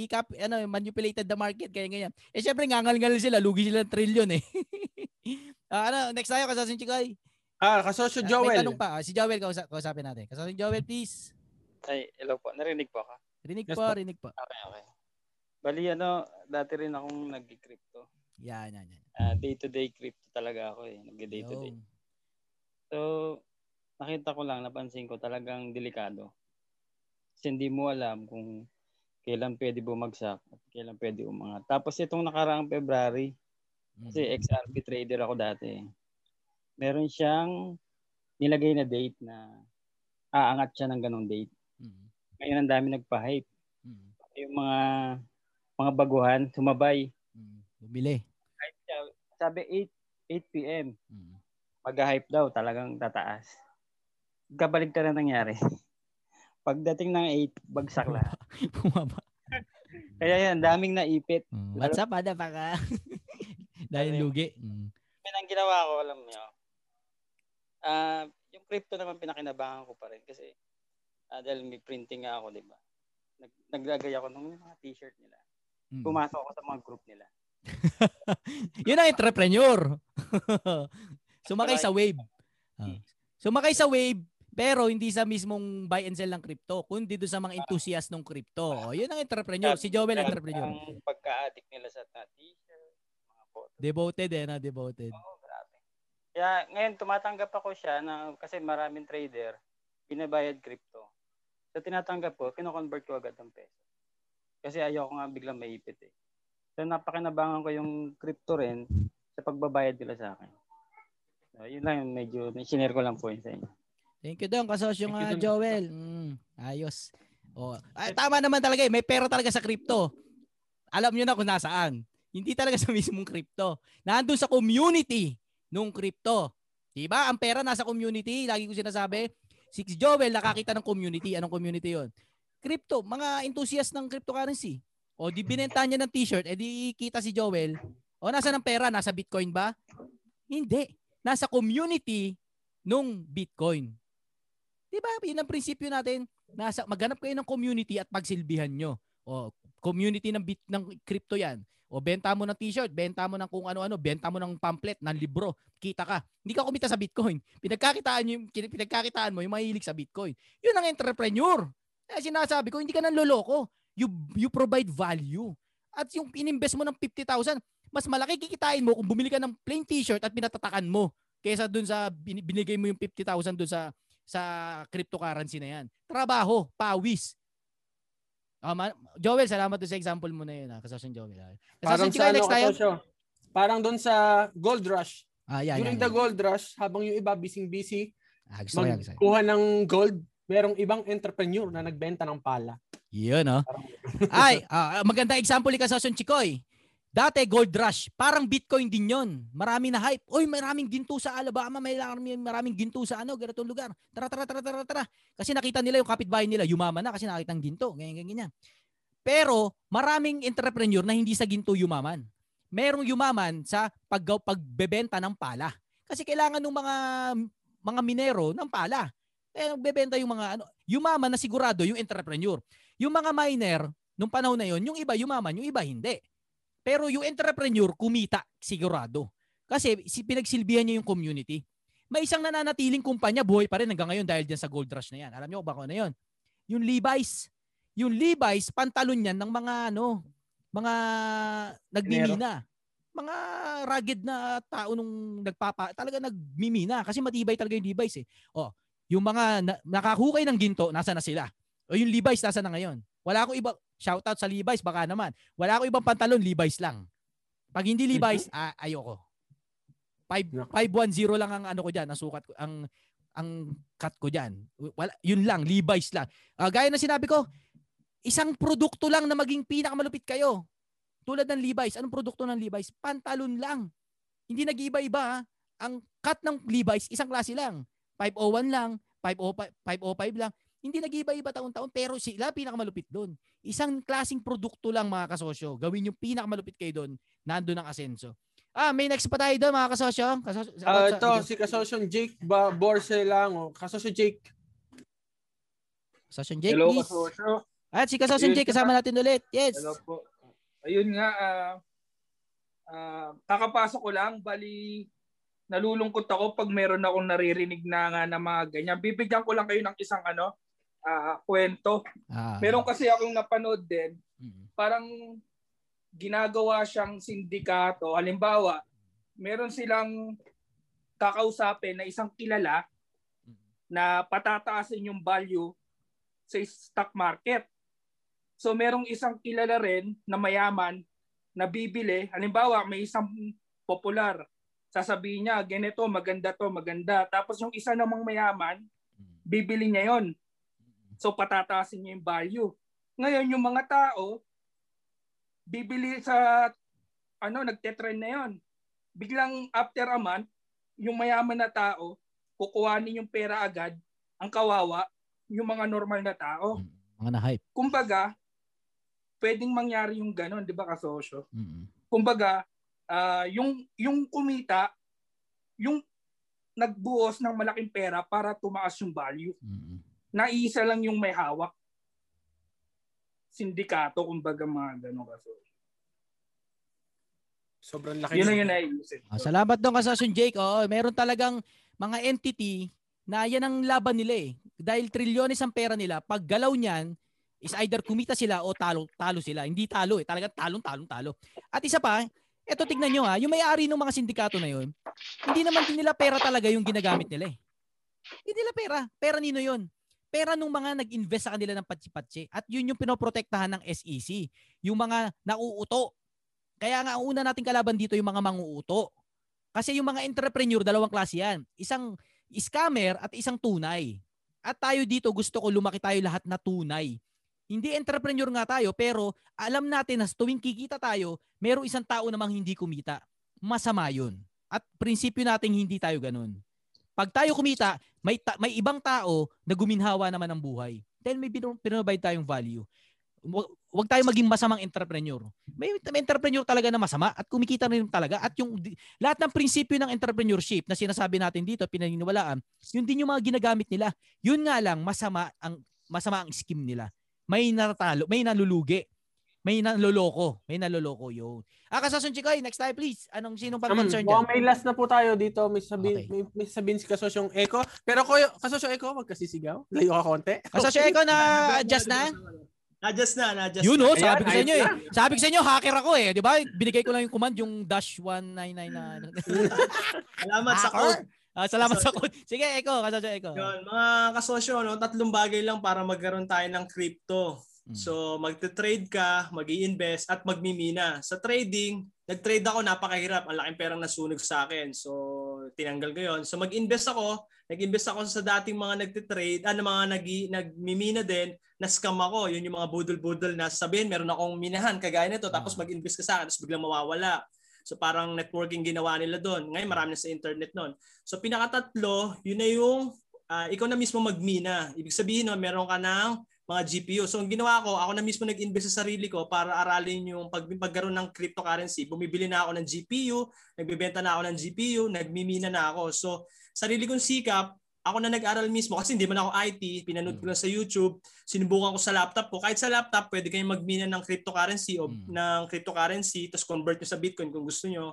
cap, ano, manipulated the market kaya ganyan. Eh syempre ngangal-ngal sila, lugi sila ng trilyon eh. Ah, ano, next tayo kasosyo Chikoy. Ah, kasosyo Ah, Joel. May tanong pa. Ah, Si Joel, kausa- kausapin natin. Kasosyo Joel, please. Ay, hello po. Narinig po ako? Rinig Yes po, po. rinig po. Okay, okay. Bali, ano, dati rin akong nag-crypto. Yan, yan, yan. Ah, day-to-day crypto talaga ako eh. Nag-day-to-day. So, nakita ko lang, napansin ko talagang delikado. Kasi hindi mo alam kung kailan pwede bumagsak at kailan pwede umangat. Tapos itong nakaraang February, kasi. XRP trader ako dati. Meron siyang nilagay na date na aangat siya ng ganong date. Mm. Ngayon ang dami nagpa-hype. Mm. Yung mga mga baguhan, sumabay. Mm. Bumili. Sabi 8, 8 p.m. Mm. Mag-hype daw, talagang tataas. Kabalik na nangyari. Pagdating ng 8, bagsak lahat. Bumaba. Kaya yan, daming naipit. Mm. What's up, ada pa ka? Dahil lugi. Mm. Ang ginawa ko, alam niyo. Ah, yung crypto naman pinakinabangan ko pa rin kasi ah, dahil may printing nga ako, 'di ba? Nag naglagay ako ng mga t-shirt nila. Mm. Pumasok ako sa mga group nila. Yun ang entrepreneur. Sumakay sa wave. Ah. Sumakay sa wave, pero hindi sa mismong buy and sell ng crypto, kundi doon sa mga enthusiast ng crypto. Oh, yun ang entrepreneur. Si Joel, entrepreneur. Ang pagka-addict nila sa na photo. Devoted eh, na devoted. Oo, grabe. Kaya ngayon tumatanggap ako siya na kasi maraming trader binabayad crypto. So tinatanggap ko, kino-convert ko agad ng peso. Kasi ayoko nga biglang maipit eh. So napakinabangan ko yung crypto rin sa pagbabayad nila sa akin. So, yun lang yung medyo, sinare ko lang po yun sa inyo. Thank you doon, kasosyo nga, dun. Joel. Mm, ayos. Oh, ay, tama naman talaga eh. May pera talaga sa crypto. Alam nyo na kung nasaan. Hindi talaga sa mismong crypto. Nandun sa community nung crypto. Diba? Ang pera nasa community. Lagi ko sinasabi. Si Joel nakakita ng community. Anong community yon? Crypto. Mga enthusiast ng cryptocurrency. O di binenta niya ng t-shirt. Eh di kita si Joel. O nasa ng pera? Nasa Bitcoin ba? Hindi. Nasa community nung Bitcoin. Diba? Yun ang prinsipyo natin. Nasa, maghanap kayo ng community at pagsilbihan nyo. O, community ng, bit, ng crypto yan. O, benta mo ng t-shirt, benta mo ng kung ano-ano, benta mo ng pamphlet, ng libro, kita ka. Hindi ka kumita sa Bitcoin. Pinagkakitaan, yung, pinagkakitaan mo yung mahilig sa Bitcoin. Yun ang entrepreneur. Kaya sinasabi ko, hindi ka nang loloko. You, you provide value. At yung ininvest mo ng 50,000, mas malaki kikitain mo kung bumili ka ng plain t-shirt at pinatatakan mo kaysa dun sa bin- binigay mo yung 50,000 dun sa sa cryptocurrency na yan. Trabaho, pawis. Oh, ma- Joel, salamat sa example mo na yun. Ha? Kasosyon Joel. Ha? Parang Kasosyon sa Joel, ano, next tayo. kasosyo, parang doon sa gold rush. Ah, yan, During yan, the yan. gold rush, habang yung iba busy-busy, Ah, gusto magkuha ng gold, merong ibang entrepreneur na nagbenta ng pala. Yun, no? Ay, ah, maganda example ni Kasosyon Chikoy. Dati, gold rush. Parang Bitcoin din yon. Maraming na hype. Uy, maraming ginto sa Alabama. May maraming, maraming ginto sa ano, ganitong lugar. Tara, tara, tara, tara, tara. Kasi nakita nila yung kapitbahay nila. Yumaman na kasi nakita ng ginto. Ganyan, ganyan, ganyan. Pero, maraming entrepreneur na hindi sa ginto yumaman. Merong yumaman sa pag, pagbebenta ng pala. Kasi kailangan ng mga mga minero ng pala. Eh, nagbebenta yung mga ano, yumaman na sigurado yung entrepreneur. Yung mga miner, nung panahon na yon, yung iba yumaman, yung iba hindi. Pero yung entrepreneur, kumita, sigurado. Kasi si pinagsilbihan niya yung community. May isang nananatiling kumpanya, buhay pa rin hanggang ngayon dahil dyan sa gold rush na yan. Alam niyo kung baka na yon? Yung Levi's. Yung Levi's, pantalon yan ng mga ano, mga nagmimina. Mga rugged na tao nung nagpapa, talaga nagmimina kasi matibay talaga yung Levi's eh. Oh, yung mga na, nakahukay ng ginto, nasa na sila? O yung Levi's, nasa na ngayon? Wala akong iba, shoutout sa Levi's, baka naman. Wala akong ibang pantalon, Levi's lang. Pag hindi Levi's, ah, ayoko. 5 510 lang ang ano ko diyan, ang sukat ko, ang ang cut ko diyan. Wala, yun lang, Levi's lang. Ah, gaya na sinabi ko, isang produkto lang na maging pinakamalupit kayo. Tulad ng Levi's, anong produkto ng Levi's? Pantalon lang. Hindi nag-iiba-iba. ha. Ang cut ng Levi's, isang klase lang. 501 lang, 505, 505 lang. Hindi nag-iiba-iba taon-taon pero sila pinakamalupit doon. Isang klasing produkto lang mga kasosyo. Gawin yung pinakamalupit kayo doon. Nandun ang asenso. Ah, may next pa tayo doon mga kasosyo. kasosyo sa- ito, si Kasosyon Jake ba Borse lang. Oh. Kasosyo Jake. Kasosyo Jake, Hello, please. kasosyo. At si Kasosyo Ayun, Jake, kasama natin ulit. Yes. Hello po. Ayun nga, ah ah, kakapasok ko lang, bali nalulungkot ako pag meron akong naririnig na nga na mga ganyan. Bibigyan ko lang kayo ng isang ano, ah, kwento. Ah. Meron kasi akong napanood din, parang ginagawa siyang sindikato. Halimbawa, meron silang kakausapin na isang kilala na patataasin yung value sa stock market. So merong isang kilala rin na mayaman na bibili. Halimbawa, may isang popular. Sasabihin niya, ganito, maganda to, maganda. Tapos yung isa namang mayaman, bibili niya yon. So patataasin niya yung value. Ngayon, yung mga tao, bibili sa, ano, nagtetrend na yon. Biglang after a month, yung mayaman na tao, kukuhanin yung pera agad, ang kawawa, yung mga normal na tao. Mga na-hype. Kumbaga, pwedeng mangyari yung ganon, di ba kasosyo? Mm-mm. Kumbaga, ah, yung, yung kumita, yung nagbuhos ng malaking pera para tumaas yung value. Naisa lang yung may hawak. Sindikato, kumbaga mga ganon kasosyo. Sobrang laki. Yun na ng- yun naiisip. Ah, salamat doon Kasosyo Jake. Oo, meron talagang mga entity na yan ang laban nila eh. Dahil trilyones ang pera nila, pag galaw niyan, is either kumita sila o talo, talo sila. Hindi talo eh. Talagang talong, talong, talo. At isa pa, eto tignan nyo ha, yung may-ari ng mga sindikato na yun, hindi naman din nila pera talaga yung ginagamit nila eh. Hindi nila pera. Pera nino yun. Pera nung mga nag-invest sa kanila ng patsi-patsi. At yun yung pinoprotektahan ng SEC. Yung mga nauuto. Kaya nga, ang una nating kalaban dito yung mga manguuto. Kasi yung mga entrepreneur, dalawang klase yan. Isang scammer at isang tunay. At tayo dito, gusto ko lumaki tayo lahat na tunay. Hindi entrepreneur nga tayo, pero alam natin na tuwing kikita tayo, merong isang tao namang hindi kumita. Masama yun. At prinsipyo nating hindi tayo ganun. Pag tayo kumita, may, ta- may ibang tao na guminhawa naman ng buhay. Dahil may pinrovide tayong value. Huwag tayo maging masamang entrepreneur. May, may entrepreneur talaga na masama at kumikita rin talaga. At yung lahat ng prinsipyo ng entrepreneurship na sinasabi natin dito, pinaniniwalaan, yun din yung mga ginagamit nila. Yun nga lang, masama ang masama ang scheme nila. May natatalo, may nalulugi. May naloloko. May naloloko yun. Ah, Kasasun Chikoy, next time please. Anong sino pa concern dyan? may last na po tayo dito. May sabihin, okay. may, may sabihin si Kasosyong Echo. Pero ko, Kasosyong Echo, wag kasi sigaw. Layo ka konti. Kasosyong Echo na adjust na? Na-adjust na, na-adjust Yun oh, sabi ko sa inyo eh. Sabi ko sa inyo, hacker ako eh. Di ba? Binigay ko lang yung command, yung dash 199 na. Salamat sa code. Ah, salamat sa code. Sige, Eko, kasosyo Eko. Yun, mga kasosyo, no, tatlong bagay lang para magkaroon tayo ng crypto. Hmm. So, magte-trade ka, mag invest at magmimina. Sa trading, nag-trade ako, napakahirap. Ang laking perang nasunog sa akin. So, tinanggal ko yun. So, mag-invest ako. Nag-invest ako sa dating mga nagte-trade, ano mga nag nagmimina din, na-scam ako. Yun yung mga budol-budol na sabihin, meron akong minahan, kagaya nito, tapos hmm. mag-invest ka sa akin, tapos biglang mawawala. So parang networking ginawa nila doon. Ngayon marami na sa internet noon. So pinakatatlo, yun na yung uh, ikaw na mismo magmina. Ibig sabihin no, meron ka ng mga GPU. So ang ginawa ko, ako na mismo nag-invest sa sarili ko para aralin yung pag pagkaroon ng cryptocurrency. Bumibili na ako ng GPU, nagbebenta na ako ng GPU, nagmimina na ako. So sarili kong sikap, ako na nag-aral mismo kasi hindi man ako IT, pinanood ko lang sa YouTube, sinubukan ko sa laptop ko. Kahit sa laptop, pwede kayong magmina ng cryptocurrency o hmm. ng cryptocurrency tapos convert nyo sa Bitcoin kung gusto nyo.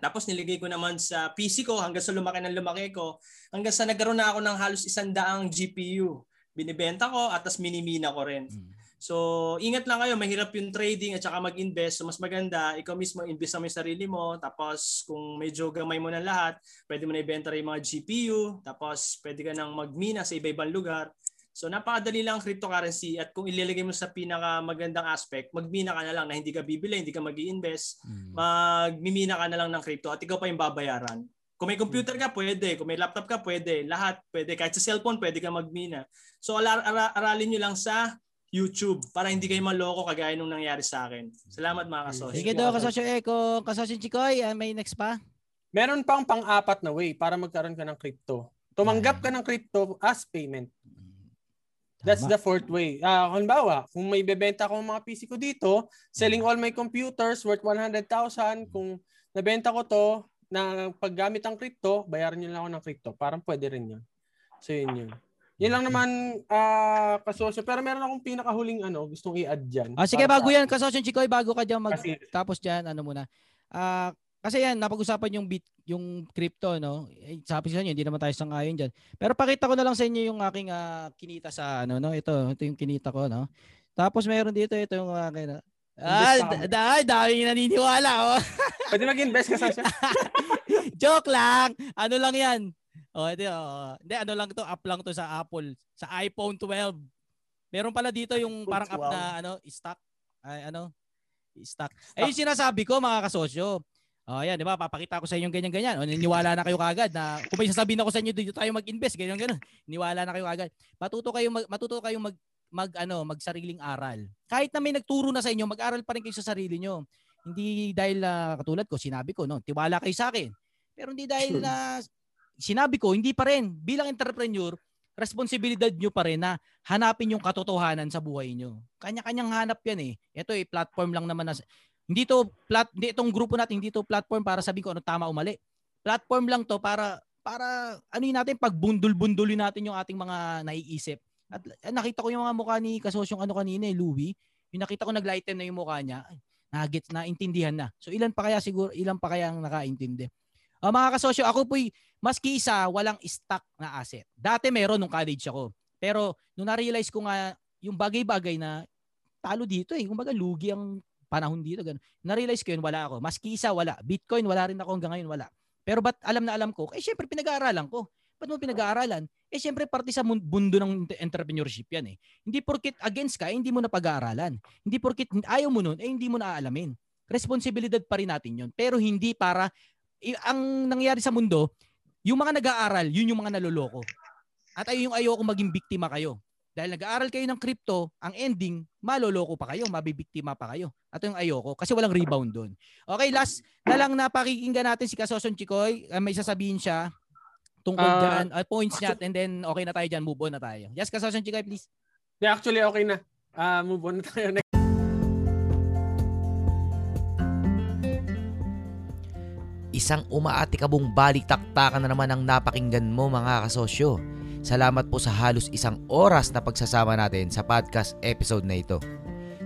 Tapos niligay ko naman sa PC ko hanggang sa lumaki ng lumaki ko. Hanggang sa nagkaroon na ako ng halos isandaang GPU binibenta ko at tas minimina ko rin. Mm. So, ingat lang kayo, mahirap yung trading at saka mag-invest. So, mas maganda, ikaw mismo invest mo yung sarili mo. Tapos, kung medyo gamay mo na lahat, pwede mo na ibenta rin yung mga GPU. Tapos, pwede ka nang magmina sa iba-ibang lugar. So, napakadali lang cryptocurrency at kung ilalagay mo sa pinaka magandang aspect, magmina ka na lang na hindi ka bibili, hindi ka mag invest mm. magmimina ka na lang ng crypto at ikaw pa yung babayaran. Kung may computer ka, pwede. Kung may laptop ka, pwede. Lahat, pwede. Kahit sa cellphone, pwede ka magmina. So, aral- ar- aralin nyo lang sa YouTube para hindi kayo maloko kagaya nung nangyari sa akin. Salamat mga kasosyo. Sige do, kasosyo Eko. Kasosyo Chikoy, uh, may next pa? Meron pang pang-apat na way para magkaroon ka ng crypto. Tumanggap ka ng crypto as payment. That's the fourth way. Uh, halimbawa, kung may bebenta akong mga PC ko dito, selling all my computers worth 100,000, kung nabenta ko to, na paggamit ng crypto, bayaran niyo lang ako ng crypto. Parang pwede rin yun. So, yun yun. Yan lang naman uh, kasosyo. Pero meron akong pinakahuling ano, gustong i-add dyan. Ah, sige, bago yan, kasosyo Chikoy, bago ka dyan mag... Kasi, tapos dyan, ano muna. Ah, uh, kasi yan, napag-usapan yung bit, yung crypto, no? Eh, sabi sa inyo, hindi naman tayo sangayon dyan. Pero pakita ko na lang sa inyo yung aking uh, kinita sa ano, no? Ito, ito yung kinita ko, no? Tapos meron dito, ito yung akin, uh, Ah, dahil dami naniniwala oh. Pwede mag-invest ka sa siya. Joke lang. Ano lang 'yan? Oh, ito oh. Hindi ano lang to, app lang to sa Apple, sa iPhone 12. Meron pala dito yung parang app na ano, stock. Ay ano? Stock. Eh yung sinasabi ko mga kasosyo. Oh, ayan, 'di ba? Papakita ko sa inyo ganyan-ganyan. O niniwala na kayo kagad na kung may sasabihin ako sa inyo dito tayo mag-invest, ganyan ganun. Niwala na kayo kagad. Matuto kayo mag, matuto kayo mag mag ano, magsariling aral. Kahit na may nagturo na sa inyo, mag-aral pa rin kayo sa sarili nyo. Hindi dahil uh, katulad ko, sinabi ko, no, tiwala kayo sa akin. Pero hindi dahil na uh, sinabi ko, hindi pa rin. Bilang entrepreneur, responsibilidad nyo pa rin na hanapin yung katotohanan sa buhay nyo. Kanya-kanyang hanap yan eh. Ito eh, platform lang naman na, hindi to plat, hindi itong grupo natin, hindi to platform para sabihin ko ano tama o mali. Platform lang to para para ano yun natin pagbundol-bundulin natin yung ating mga naiisip at eh, nakita ko yung mga mukha ni kasosyong ano kanina eh, Louie. Yung nakita ko nag-lighten na yung mukha niya. Nagets na intindihan na. So ilan pa kaya siguro ilan pa kaya ang nakaintindi? Uh, mga kasosyo, ako po'y maski isa walang stock na asset. Dati meron nung college ako. Pero nung na-realize ko nga yung bagay-bagay na talo dito eh. Kumbaga lugi ang panahon dito. Ganun. Na-realize ko yun, wala ako. Maski isa, wala. Bitcoin, wala rin ako hanggang ngayon, wala. Pero ba't alam na alam ko? Eh syempre pinag-aaralan ko. Ba't mo pinag-aaralan? Eh syempre parte sa mundo ng entrepreneurship yan eh. Hindi porkit against ka, eh, hindi mo na pag-aaralan. Hindi porkit ayaw mo nun, eh hindi mo na aalamin. responsibilidad pa rin natin yun. Pero hindi para, ang nangyayari sa mundo, yung mga nag-aaral, yun yung mga naloloko. At ayun yung ayoko maging biktima kayo. Dahil nag-aaral kayo ng crypto, ang ending, maloloko pa kayo, mabibiktima pa kayo. At yung ayoko, kasi walang rebound doon. Okay, last na lang napakikinggan natin si Kasoson Chikoy. May sasabihin siya tungkol uh, dyan, uh, points niya, and then okay na tayo dyan, move on na tayo. Yes, Kasoson Chikoy, please. Yeah, actually, okay na. Uh, move on na tayo. Next. Isang umaatikabong balik-taktakan na naman ang napakinggan mo mga kasosyo. Salamat po sa halos isang oras na pagsasama natin sa podcast episode na ito.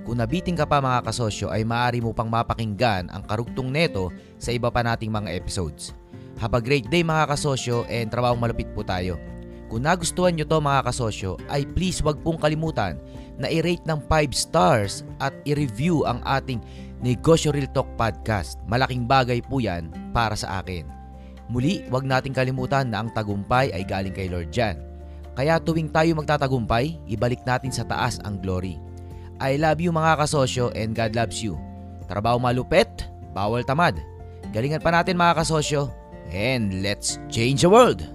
Kung nabiting ka pa mga kasosyo ay maaari mo pang mapakinggan ang karugtong neto sa iba pa nating mga episodes. Have a great day mga kasosyo and trabaho malapit po tayo. Kung nagustuhan nyo to mga kasosyo ay please wag pong kalimutan na i-rate ng 5 stars at i-review ang ating Negosyo Real Talk Podcast. Malaking bagay po yan para sa akin. Muli, wag nating kalimutan na ang tagumpay ay galing kay Lord Jan. Kaya tuwing tayo magtatagumpay, ibalik natin sa taas ang glory. I love you mga kasosyo and God loves you. Trabaho malupet, bawal tamad. Galingan pa natin mga kasosyo and let's change the world!